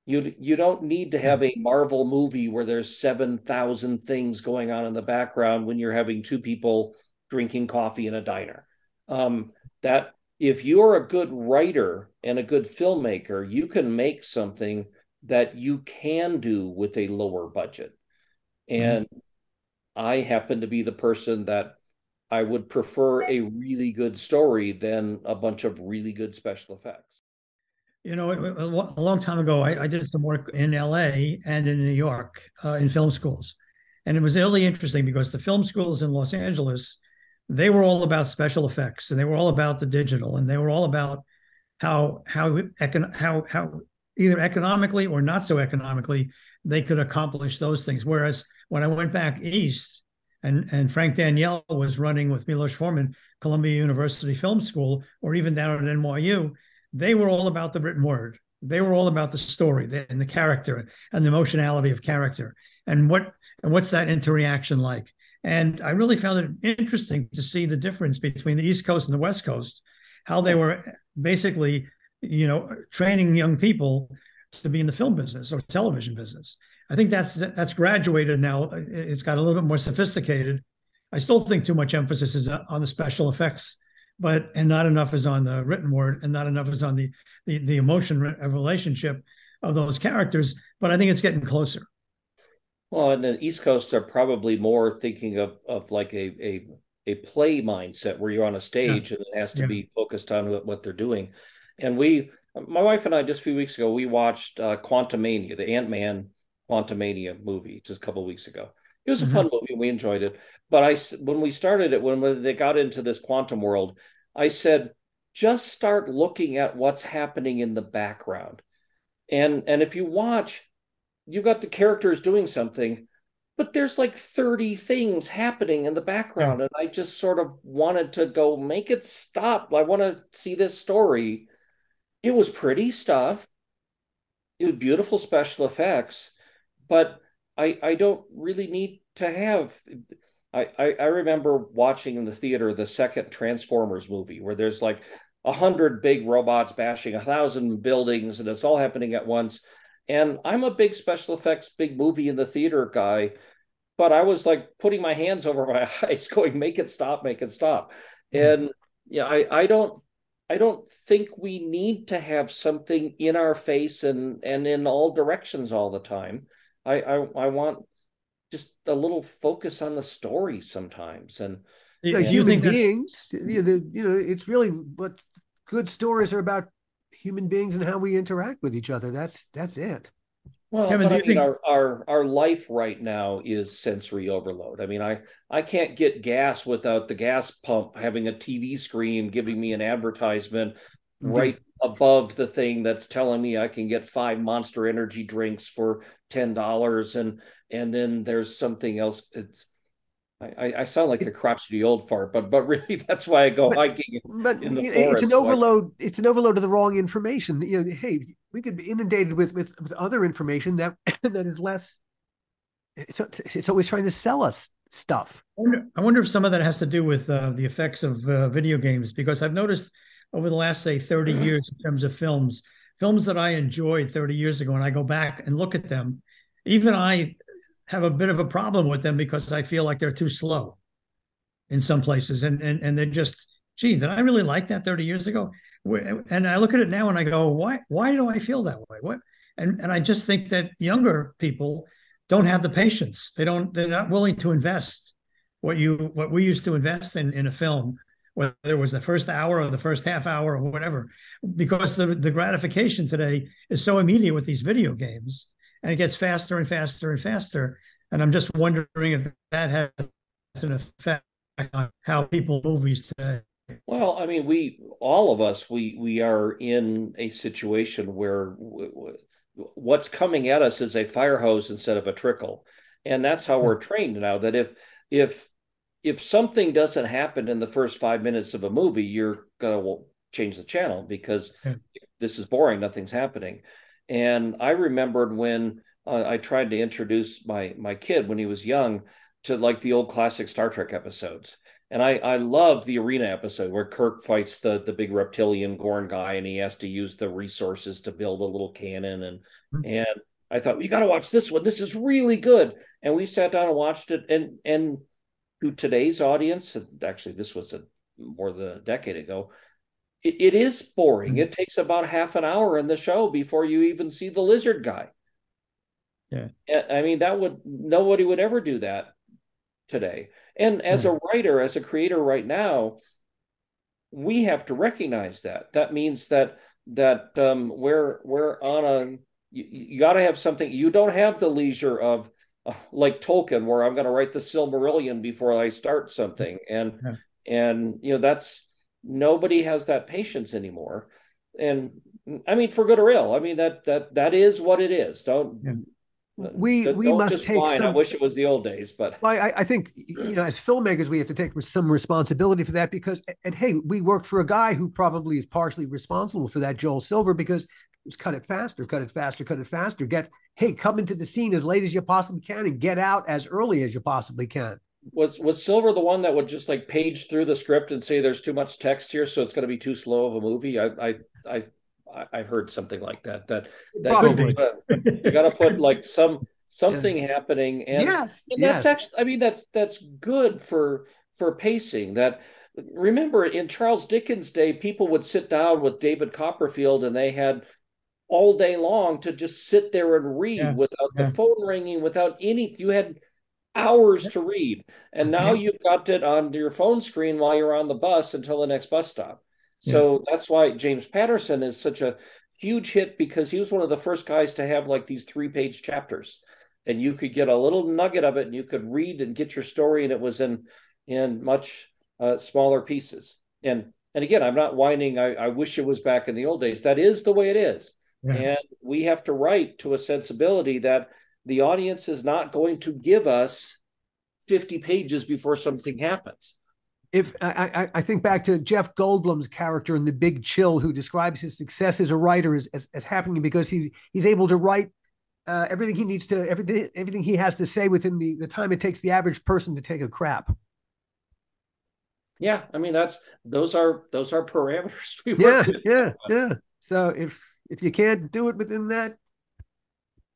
you you don't need to have a marvel movie where there's 7000 things going on in the background when you're having two people drinking coffee in a diner. Um, that if you're a good writer and a good filmmaker, you can make something that you can do with a lower budget. And I happen to be the person that I would prefer a really good story than a bunch of really good special effects. You know, a long time ago, I, I did some work in LA and in New York uh, in film schools. And it was really interesting because the film schools in Los Angeles, they were all about special effects and they were all about the digital and they were all about how how econ- how how either economically or not so economically they could accomplish those things. Whereas when I went back east and and Frank Daniel was running with Milos Forman, Columbia University Film School, or even down at NYU, they were all about the written word. They were all about the story and the character and the emotionality of character and what and what's that interaction like. And I really found it interesting to see the difference between the East Coast and the West Coast, how they were basically, you know, training young people to be in the film business or television business. I think that's that's graduated now. It's got a little bit more sophisticated. I still think too much emphasis is on the special effects, but and not enough is on the written word, and not enough is on the the, the emotion re- relationship of those characters. But I think it's getting closer. Well, and the East Coast are probably more thinking of of like a a a play mindset where you're on a stage yeah. and it has to yeah. be focused on what, what they're doing. And we, my wife and I, just a few weeks ago, we watched uh, Quantumania, the Ant Man Quantumania movie, just a couple of weeks ago. It was a mm-hmm. fun movie. We enjoyed it. But I, when we started it, when, when they got into this quantum world, I said, just start looking at what's happening in the background. And and if you watch, you've got the characters doing something, but there's like 30 things happening in the background. Yeah. And I just sort of wanted to go make it stop. I want to see this story. It was pretty stuff. It was beautiful special effects, but I I don't really need to have I, I, I remember watching in the theater the second Transformers movie where there's like a hundred big robots bashing a thousand buildings and it's all happening at once. And I'm a big special effects, big movie in the theater guy, but I was like putting my hands over my [LAUGHS] eyes, going, make it stop, make it stop. Mm-hmm. And yeah, I, I don't I don't think we need to have something in our face and and in all directions all the time. I I, I want just a little focus on the story sometimes and like human beings you know, you know it's really what good stories are about human beings and how we interact with each other. That's that's it well Kevin, I mean, think... our, our our life right now is sensory overload i mean i i can't get gas without the gas pump having a tv screen giving me an advertisement right above the thing that's telling me I can get five monster energy drinks for ten dollars and and then there's something else. It's I, I sound like a crotchety old fart, but but [LAUGHS] really that's why I go but, hiking. But it's an overload. it's an overload of the wrong information. You know, hey, we could be inundated with with, with other information that [COUGHS] that is less. It's it's always trying to sell us stuff. I wonder, I wonder if some of that has to do with uh, the effects of uh, video games because I've noticed over the last say 30 mm-hmm. years in terms of films films that i enjoyed 30 years ago and i go back and look at them even i have a bit of a problem with them because i feel like they're too slow in some places and and, and they're just gee did i really like that 30 years ago and i look at it now and i go why why do i feel that way what and and i just think that younger people don't have the patience they don't they're not willing to invest what you what we used to invest in in a film whether it was the first hour or the first half hour or whatever, because the, the gratification today is so immediate with these video games and it gets faster and faster and faster. And I'm just wondering if that has an effect on how people movies today. Well, I mean, we all of us we we are in a situation where what's coming at us is a fire hose instead of a trickle, and that's how we're trained now. That if if if something doesn't happen in the first five minutes of a movie, you're gonna well, change the channel because yeah. this is boring. Nothing's happening. And I remembered when uh, I tried to introduce my my kid when he was young to like the old classic Star Trek episodes. And I I loved the arena episode where Kirk fights the the big reptilian Gorn guy and he has to use the resources to build a little cannon and mm-hmm. and I thought you got to watch this one. This is really good. And we sat down and watched it and and to today's audience, actually, this was a, more than a decade ago, it, it is boring. Mm-hmm. It takes about half an hour in the show before you even see the lizard guy. Yeah. I mean, that would, nobody would ever do that today. And as mm-hmm. a writer, as a creator right now, we have to recognize that. That means that that um, we're we're on a you, you got to have something. You don't have the leisure of [LAUGHS] like Tolkien, where I'm going to write the Silmarillion before I start something, and yeah. and you know that's nobody has that patience anymore, and I mean for good or ill, I mean that that that is what it is. Don't. Yeah. We we must take. Some, I wish it was the old days, but I, I think you know, as filmmakers, we have to take some responsibility for that because, and hey, we work for a guy who probably is partially responsible for that, Joel Silver, because was cut it faster, cut it faster, cut it faster. Get hey, come into the scene as late as you possibly can and get out as early as you possibly can. Was was Silver the one that would just like page through the script and say there's too much text here, so it's going to be too slow of a movie? I I I I've heard something like that. That that Probably. you got to put [LAUGHS] like some something yeah. happening, and, yes, and that's yes. actually I mean that's that's good for for pacing. That remember in Charles Dickens' day, people would sit down with David Copperfield and they had all day long to just sit there and read yeah, without yeah. the phone ringing, without any. You had hours to read. And now you've got it on your phone screen while you're on the bus until the next bus stop. So yeah. that's why James Patterson is such a huge hit because he was one of the first guys to have like these three page chapters. And you could get a little nugget of it and you could read and get your story, and it was in in much uh, smaller pieces. And and again, I'm not whining. I, I wish it was back in the old days. That is the way it is. And we have to write to a sensibility that the audience is not going to give us 50 pages before something happens. If I, I, think back to Jeff Goldblum's character in The Big Chill, who describes his success as a writer as, as, as happening because he he's able to write uh, everything he needs to everything everything he has to say within the, the time it takes the average person to take a crap. Yeah, I mean that's those are those are parameters. [LAUGHS] yeah, yeah, yeah. So if if you can't do it within that,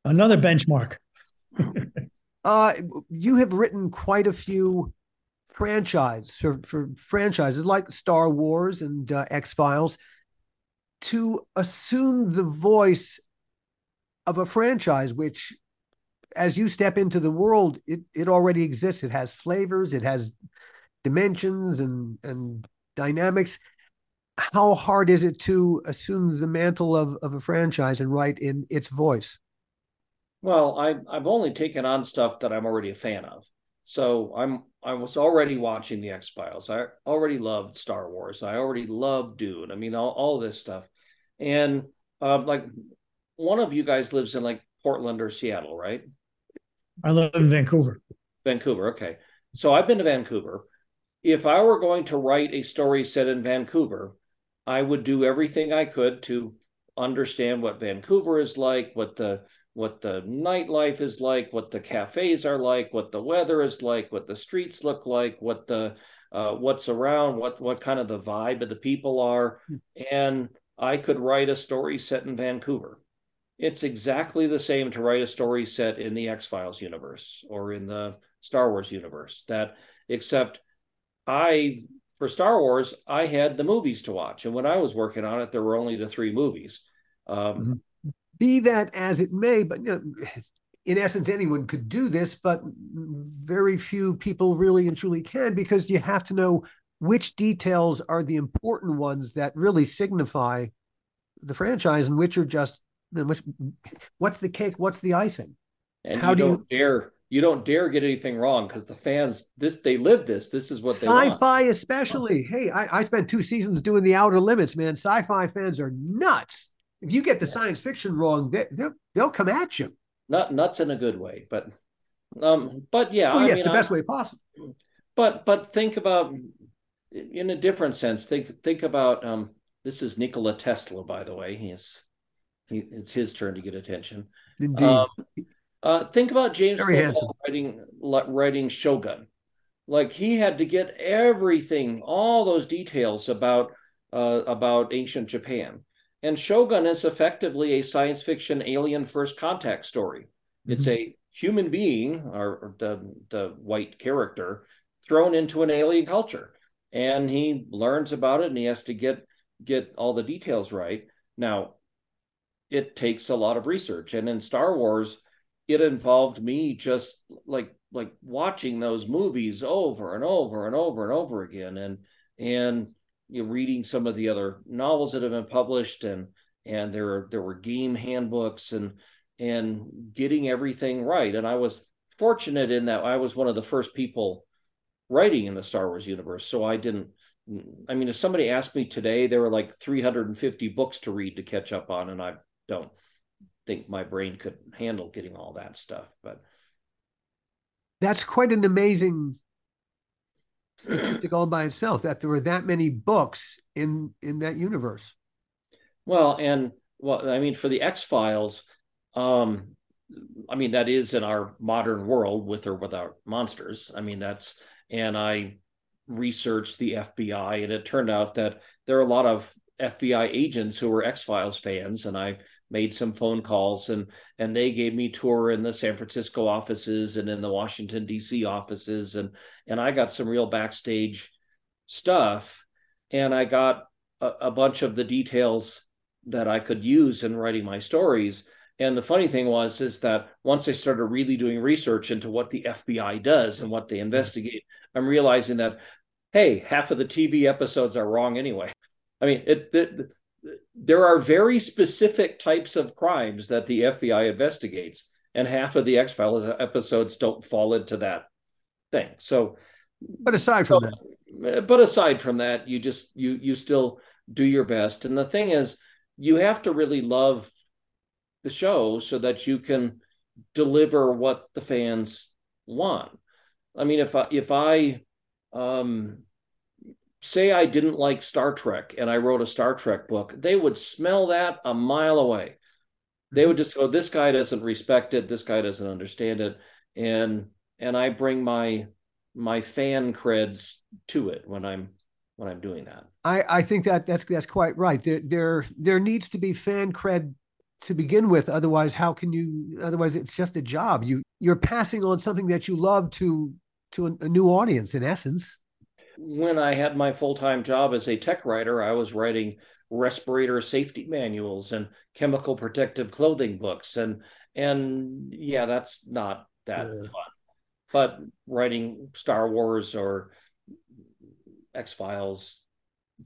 another benchmark. [LAUGHS] uh, you have written quite a few franchise for, for franchises like Star Wars and uh, X Files to assume the voice of a franchise, which, as you step into the world, it it already exists. It has flavors, it has dimensions and and dynamics. How hard is it to assume the mantle of, of a franchise and write in its voice? Well I, i've only taken on stuff that i'm already a fan of. So i'm i was already watching the x-files. I already loved star wars. I already loved dune. I mean all, all this stuff. And uh, like one of you guys lives in like portland or seattle right? I live in vancouver. Vancouver. Okay. So i've been to vancouver. If I were going to write a story set in Vancouver, I would do everything I could to understand what Vancouver is like, what the what the nightlife is like, what the cafes are like, what the weather is like, what the streets look like, what the uh, what's around, what what kind of the vibe of the people are, hmm. and I could write a story set in Vancouver. It's exactly the same to write a story set in the X Files universe or in the Star Wars universe. That except I for Star Wars, I had the movies to watch, and when I was working on it, there were only the three movies. Um, mm-hmm. Be that as it may, but you know, in essence, anyone could do this, but very few people really and truly can because you have to know which details are the important ones that really signify the franchise, and which are just which, what's the cake, what's the icing. And How you do not you dare you don't dare get anything wrong because the fans this they live this this is what they sci-fi especially. Hey I, I spent two seasons doing the outer limits man. Sci-fi fans are nuts if you get the science fiction wrong they, they'll, they'll come at you. Not nuts in a good way but um but yeah well, yes mean, the best I, way possible. But but think about in a different sense think think about um this is Nikola Tesla by the way. He's he, it's his turn to get attention. Indeed. Um, uh, think about James writing writing Shogun. Like he had to get everything, all those details about uh, about ancient Japan. And Shogun is effectively a science fiction alien first contact story. Mm-hmm. It's a human being, or, or the the white character, thrown into an alien culture, and he learns about it, and he has to get get all the details right. Now, it takes a lot of research, and in Star Wars it involved me just like like watching those movies over and over and over and over again and and you know, reading some of the other novels that have been published and and there there were game handbooks and and getting everything right and I was fortunate in that I was one of the first people writing in the Star Wars universe so I didn't I mean if somebody asked me today there were like 350 books to read to catch up on and I don't think my brain could handle getting all that stuff. But that's quite an amazing statistic all by itself that there were that many books in in that universe. Well, and well, I mean, for the X Files, um, I mean that is in our modern world with or without monsters. I mean that's and I researched the FBI and it turned out that there are a lot of FBI agents who were X Files fans, and I made some phone calls and and they gave me tour in the San Francisco offices and in the Washington DC offices and and I got some real backstage stuff and I got a, a bunch of the details that I could use in writing my stories and the funny thing was is that once I started really doing research into what the FBI does and what they mm-hmm. investigate, I'm realizing that hey, half of the TV episodes are wrong anyway. [LAUGHS] I mean, it, it, there are very specific types of crimes that the FBI investigates, and half of the X Files episodes don't fall into that thing. So, but aside from so, that, but aside from that, you just you you still do your best. And the thing is, you have to really love the show so that you can deliver what the fans want. I mean, if I if I um, say I didn't like Star Trek and I wrote a Star Trek book, they would smell that a mile away. They would just go, "This guy doesn't respect it. This guy doesn't understand it," and and I bring my my fan creds to it when I'm when I'm doing that. I I think that that's that's quite right. There there there needs to be fan cred to begin with otherwise how can you otherwise it's just a job you you're passing on something that you love to to a, a new audience in essence when i had my full-time job as a tech writer i was writing respirator safety manuals and chemical protective clothing books. And and yeah that's not that yeah. fun. But writing star wars or x files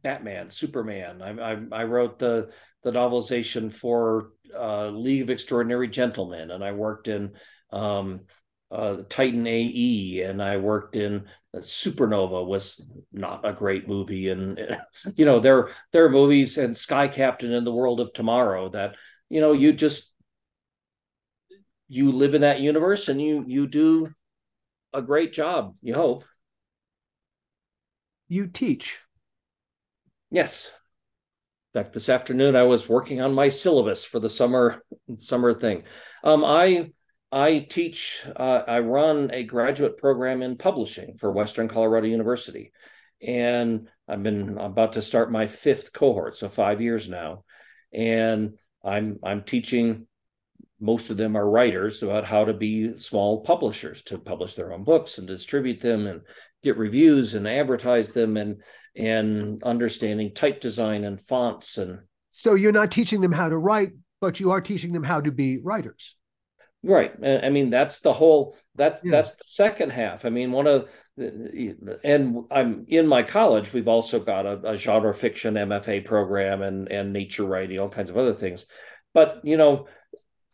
batman superman I, I i wrote the the novelization for uh, League of Extraordinary Gentlemen, and I worked in um, uh, Titan AE, and I worked in Supernova. Was not a great movie, and [LAUGHS] you know there there are movies and Sky Captain in the World of Tomorrow that you know you just you live in that universe and you you do a great job. You hope. You teach. Yes In fact, this afternoon I was working on my syllabus for the summer summer thing. Um, I I teach. Uh, I run a graduate program in publishing for Western Colorado University, and I've been about to start my fifth cohort, so five years now, and I'm I'm teaching. Most of them are writers about how to be small publishers to publish their own books and distribute them and get reviews and advertise them and and understanding type design and fonts and so you're not teaching them how to write but you are teaching them how to be writers right i mean that's the whole that's yeah. that's the second half i mean one of the, and i'm in my college we've also got a, a genre fiction mfa program and and nature writing all kinds of other things but you know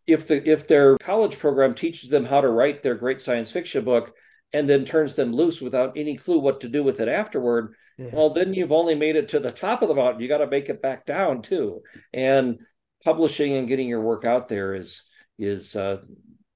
if the if their college program teaches them how to write their great science fiction book and then turns them loose without any clue what to do with it afterward, yeah. well, then you've only made it to the top of the mountain. You got to make it back down too. And publishing and getting your work out there is is uh,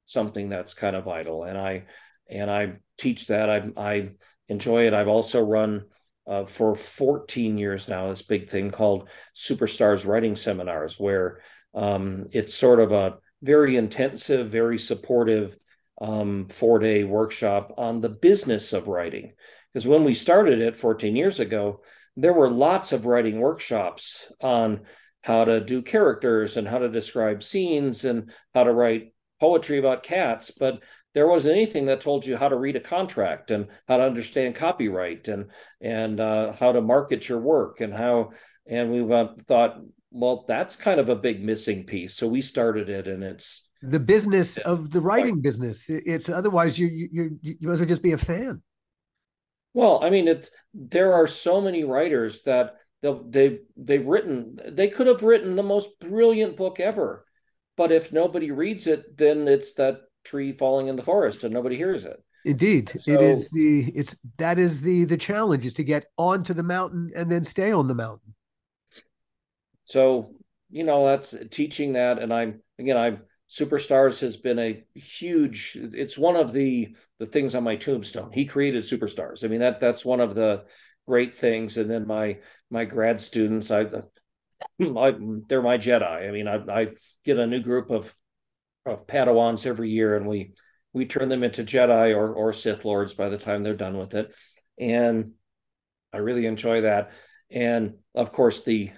something that's kind of vital. And I and I teach that. I I enjoy it. I've also run uh, for 14 years now this big thing called Superstars Writing Seminars, where um, it's sort of a very intensive, very supportive um, four day workshop on the business of writing. Because when we started it 14 years ago, there were lots of writing workshops on how to do characters and how to describe scenes and how to write poetry about cats. But there wasn't anything that told you how to read a contract and how to understand copyright and and uh, how to market your work and how and we thought well that's kind of a big missing piece so we started it and it's the business of the writing business. It's otherwise you you you might as well just be a fan. Well, I mean, it. There are so many writers that they've they've written. They could have written the most brilliant book ever, but if nobody reads it, then it's that tree falling in the forest and nobody hears it. Indeed, so, it is the it's that is the the challenge is to get onto the mountain and then stay on the mountain. So you know that's teaching that, and I'm again I'm Superstars has been a huge. It's one of the the things on my tombstone. He created Superstars. I mean that that's one of the great things. And then my my grad students, I, I they're my Jedi. I mean, I, I get a new group of of Padawans every year, and we we turn them into Jedi or or Sith lords by the time they're done with it. And I really enjoy that. And of course, the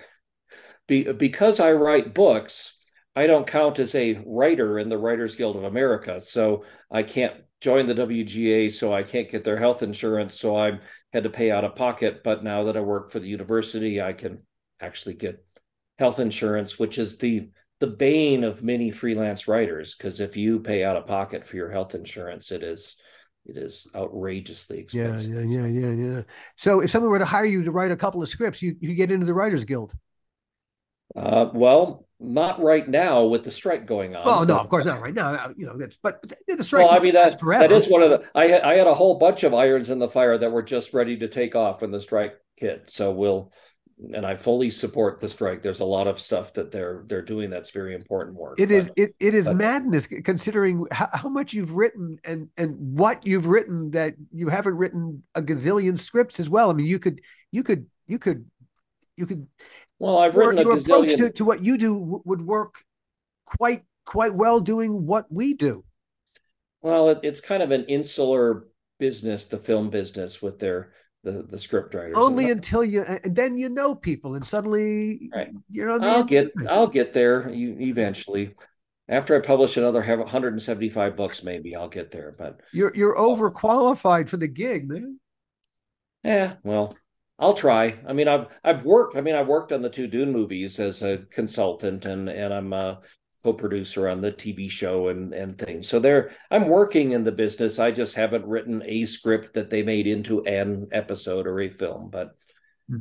be, because I write books I don't count as a writer in the Writers Guild of America, so I can't join the WGA, so I can't get their health insurance, so I had to pay out of pocket. But now that I work for the university, I can actually get health insurance, which is the the bane of many freelance writers because if you pay out of pocket for your health insurance, it is it is outrageously expensive. Yeah, yeah, yeah, yeah, yeah. So if someone were to hire you to write a couple of scripts, you you get into the Writers Guild. Uh, well, not right now with the strike going on. Oh no, of course not right now. Uh, you know that's but the strike. Well, I mean that that is one of the. I had I had a whole bunch of irons in the fire that were just ready to take off when the strike hit. So we'll and I fully support the strike. There's a lot of stuff that they're they're doing that's very important work. It is it, it is but, madness considering how, how, much you've written and and what you've written that you haven't written a gazillion scripts as well. I mean, you could you could you could you could. Well, I've written your, your approach to, to what you do w- would work quite quite well doing what we do. Well, it, it's kind of an insular business, the film business, with their the the script writers. Only until you, and then you know people, and suddenly right. you're on. I'll get, I'll get there. Eventually. After I publish another 175 books, maybe I'll get there. But you're you're overqualified for the gig, man. Yeah, well, I'll try. I mean, I've I've worked. I mean, I've worked on the two Dune movies as a consultant, and and I'm a co-producer on the TV show and and things. So there, I'm working in the business. I just haven't written a script that they made into an episode or a film, but uh,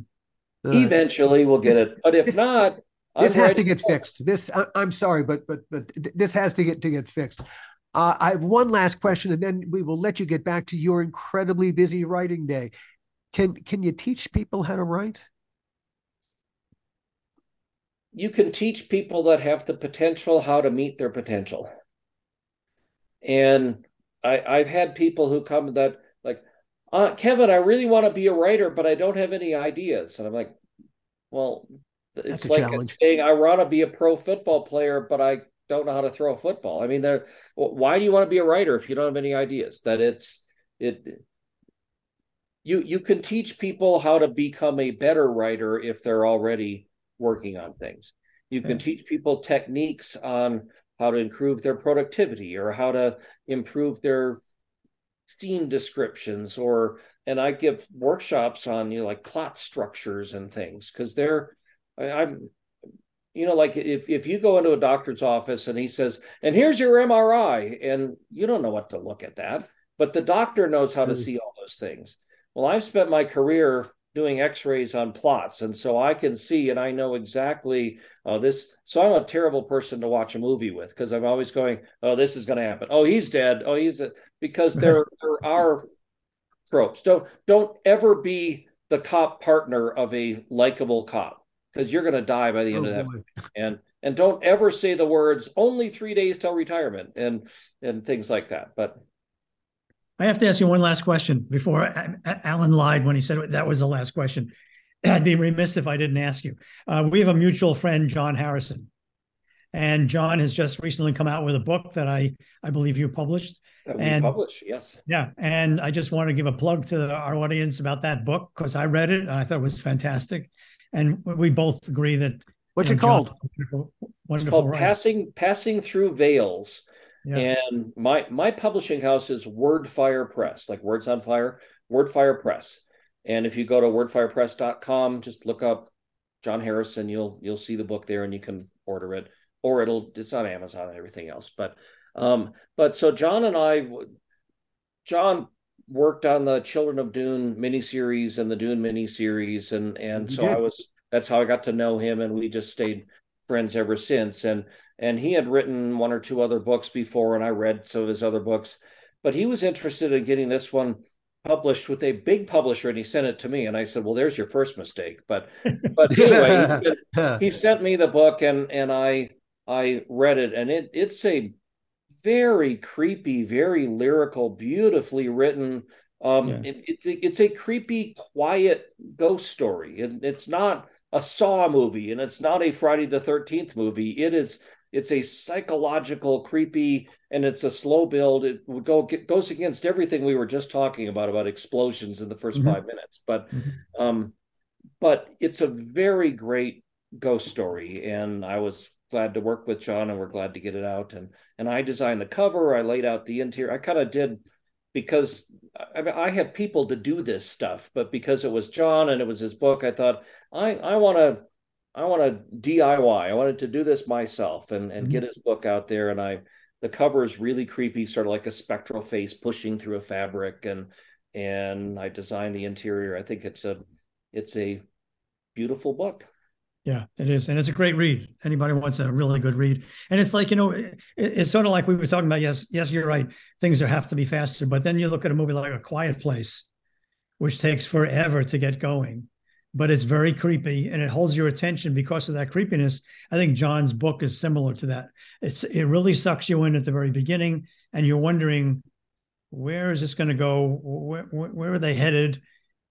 eventually we'll get this, it. But if this, not, this I'm has to get fixed. This I, am sorry, but but but this has to get to get fixed. Uh, I have one last question, and then we will let you get back to your incredibly busy writing day. Can can you teach people how to write? you can teach people that have the potential how to meet their potential. And I, I've had people who come that like, uh, Kevin, I really want to be a writer, but I don't have any ideas. And I'm like, well, it's like saying I want to be a pro football player, but I don't know how to throw a football. I mean, there. Why do you want to be a writer if you don't have any ideas? That it's it. You you can teach people how to become a better writer if they're already working on things. You can teach people techniques on how to improve their productivity or how to improve their scene descriptions or and I give workshops on you know like plot structures and things because they're I, I'm you know like if if you go into a doctor's office and he says and here's your MRI and you don't know what to look at that but the doctor knows how to mm. see all those things well I've spent my career doing x-rays on plots and so i can see and i know exactly oh this so i'm a terrible person to watch a movie with because i'm always going oh this is going to happen. Oh he's dead. Oh he's a, because [LAUGHS] there there are tropes. Don't don't ever be the cop partner of a likable cop because you're going to die by the end oh, of that. boy. and and don't ever say the words only three days till retirement and and things like that. But I have to ask you one last question before Alan lied when he said that was the last question. I'd be remiss if I didn't ask you. Uh, we have a mutual friend, John Harrison, and John has just recently come out with a book that I I believe you published. That we and, published, yes. Yeah, and I just want to give a plug to our audience about that book because I read it and I thought it was fantastic, and we both agree that. What's it called? Wonderful, wonderful it's called passing passing through veils yeah. And my my publishing house is Wordfire Press, like Words on Fire, Wordfire Press. And if you go to wordfirepress.com, just look up John Harrison, you'll you'll see the book there and you can order it. Or it'll it's on Amazon and everything else. But um, but so John and I John worked on the Children of Dune miniseries and the Dune miniseries, and and so I was that's how I got to know him, and we just stayed friends ever since. And and he had written one or two other books before, and I read some of his other books. But he was interested in getting this one published with a big publisher, and he sent it to me. And I said, "Well, there's your first mistake." But but [LAUGHS] anyway, he, [LAUGHS] he sent me the book, and and I I read it, and it it's a very creepy, very lyrical, beautifully written. Um, yeah. it, it, it's a creepy, quiet ghost story. It, it's not a Saw movie, and it's not a Friday the Thirteenth movie. It is it's a psychological, creepy, and it's a slow build. It would go goes against everything we were just talking about about explosions in the 1st mm-hmm. five minutes. But, mm-hmm. um, but it's a very great ghost story, and I was glad to work with John, and we're glad to get it out. And and I designed the cover. I laid out the interior. I kind of did because I, mean, I have people to do this stuff, but because it was John and it was his book, I thought I I want to I want to DIY. I wanted to do this myself and and mm-hmm. get his book out there. And I the cover is really creepy, sort of like a spectral face pushing through a fabric. And and I designed the interior. I think it's a it's a beautiful book. Yeah, it is, and it's a great read. Anybody wants a really good read, and it's like you know, it, it's sort of like we were talking about. Yes, yes, you're right. Things are, have to be faster, but then you look at a movie like A Quiet Place, which takes forever to get going, but it's very creepy and it holds your attention because of that creepiness. I think John's book is similar to that. It's it really sucks you in at the very beginning, and you're wondering where is this going to go? Where, where, where are they headed?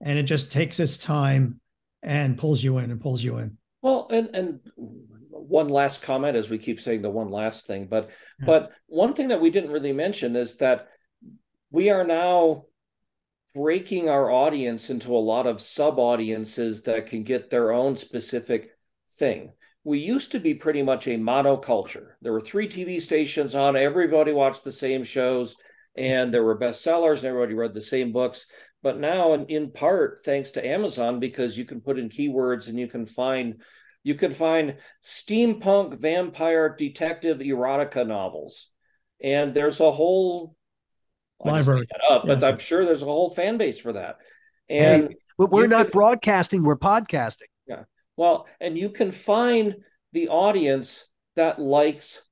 And it just takes its time and pulls you in and pulls you in. Well, and and one last comment, as we keep saying the one last thing, but yeah. but one thing that we didn't really mention is that we are now breaking our audience into a lot of sub audiences that can get their own specific thing. We used to be pretty much a monoculture. There were three TV stations on, everybody watched the same shows, and there were bestsellers, and everybody read the same books. But now, in, in part, thanks to Amazon, because you can put in keywords and you can find you can find steampunk vampire detective erotica novels. And there's a whole library up, yeah. but I'm sure there's a whole fan base for that. And hey, but we're not can, broadcasting, we're podcasting. Yeah. Well, and you can find the audience that likes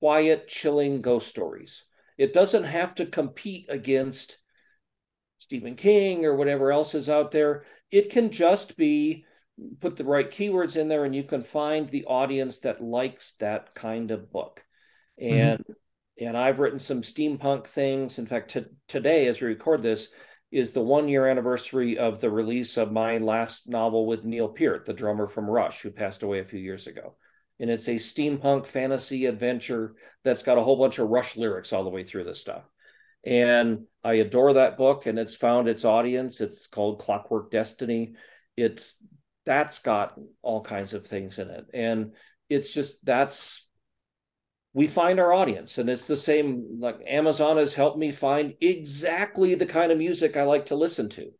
quiet, chilling ghost stories. It doesn't have to compete against Stephen King or whatever else is out there. It can just be put the right keywords in there and you can find the audience that likes that kind of book. Mm-hmm. And mm-hmm. And I've written some steampunk things. In fact, t- today as we record this is the 1 year anniversary of the release of my last novel with Neil Peart, the drummer from Rush who passed away a few years ago. And it's a steampunk fantasy adventure that's got a whole bunch of Rush lyrics all the way through this stuff and I adore that book and it's found its audience. It's called Clockwork Destiny. It's that's got all kinds of things in it. And it's just that's we find our audience and it's the same like Amazon has helped me find exactly the kind of music I like to listen to.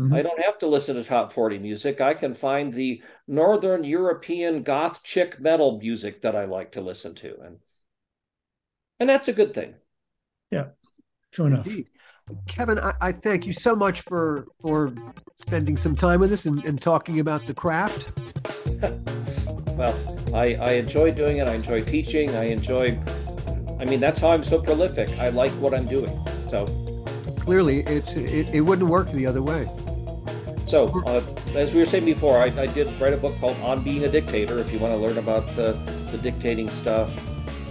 Mm-hmm. I don't have to listen to top 40 music. I can find the northern European goth chick metal music that I like to listen to and and that's a good thing. Yeah. True enough. Indeed. Kevin, I, I, thank you so much for for spending some time with us and, and talking about the craft. [LAUGHS] well, I, I enjoy doing it. I enjoy teaching. I enjoy. I mean, that's how I'm so prolific. I like what I'm doing. So clearly, it's it, it wouldn't work the other way. So, uh, as we were saying before, I, I did write a book called "On Being a Dictator." If you want to learn about the the dictating stuff,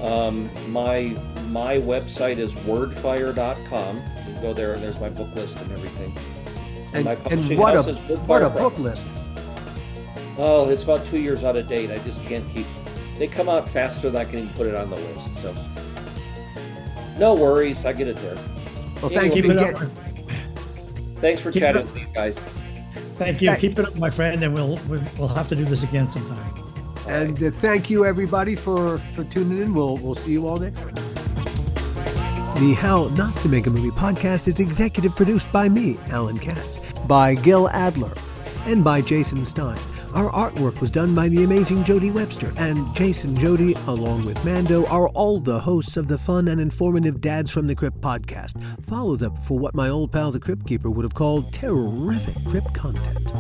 um, my my website is wordfire.com. You go there and there's my book list and everything. And, and, and what a what a book list. Oh, it's about two years out of date. I just can't keep. They come out faster than I can even put it on the list. So, no worries. I get it there. Well, thank you. Get... Thanks for keep chatting with you guys. Thank you. Keep it up, my friend, and we'll we'll have to do this again sometime. And uh, thank you everybody for for tuning in. We'll we'll see you all next time. The How Not to Make a Movie podcast is executive produced by me, Alan Katz, by Gil Adler, and by Jason Stein. Our artwork was done by the amazing Jody Webster, and Jason Jody, along with Mando, are all the hosts of the fun and informative Dads from the Crypt podcast. Follow them for what my old pal the Crypt Keeper would have called terrific crypt content.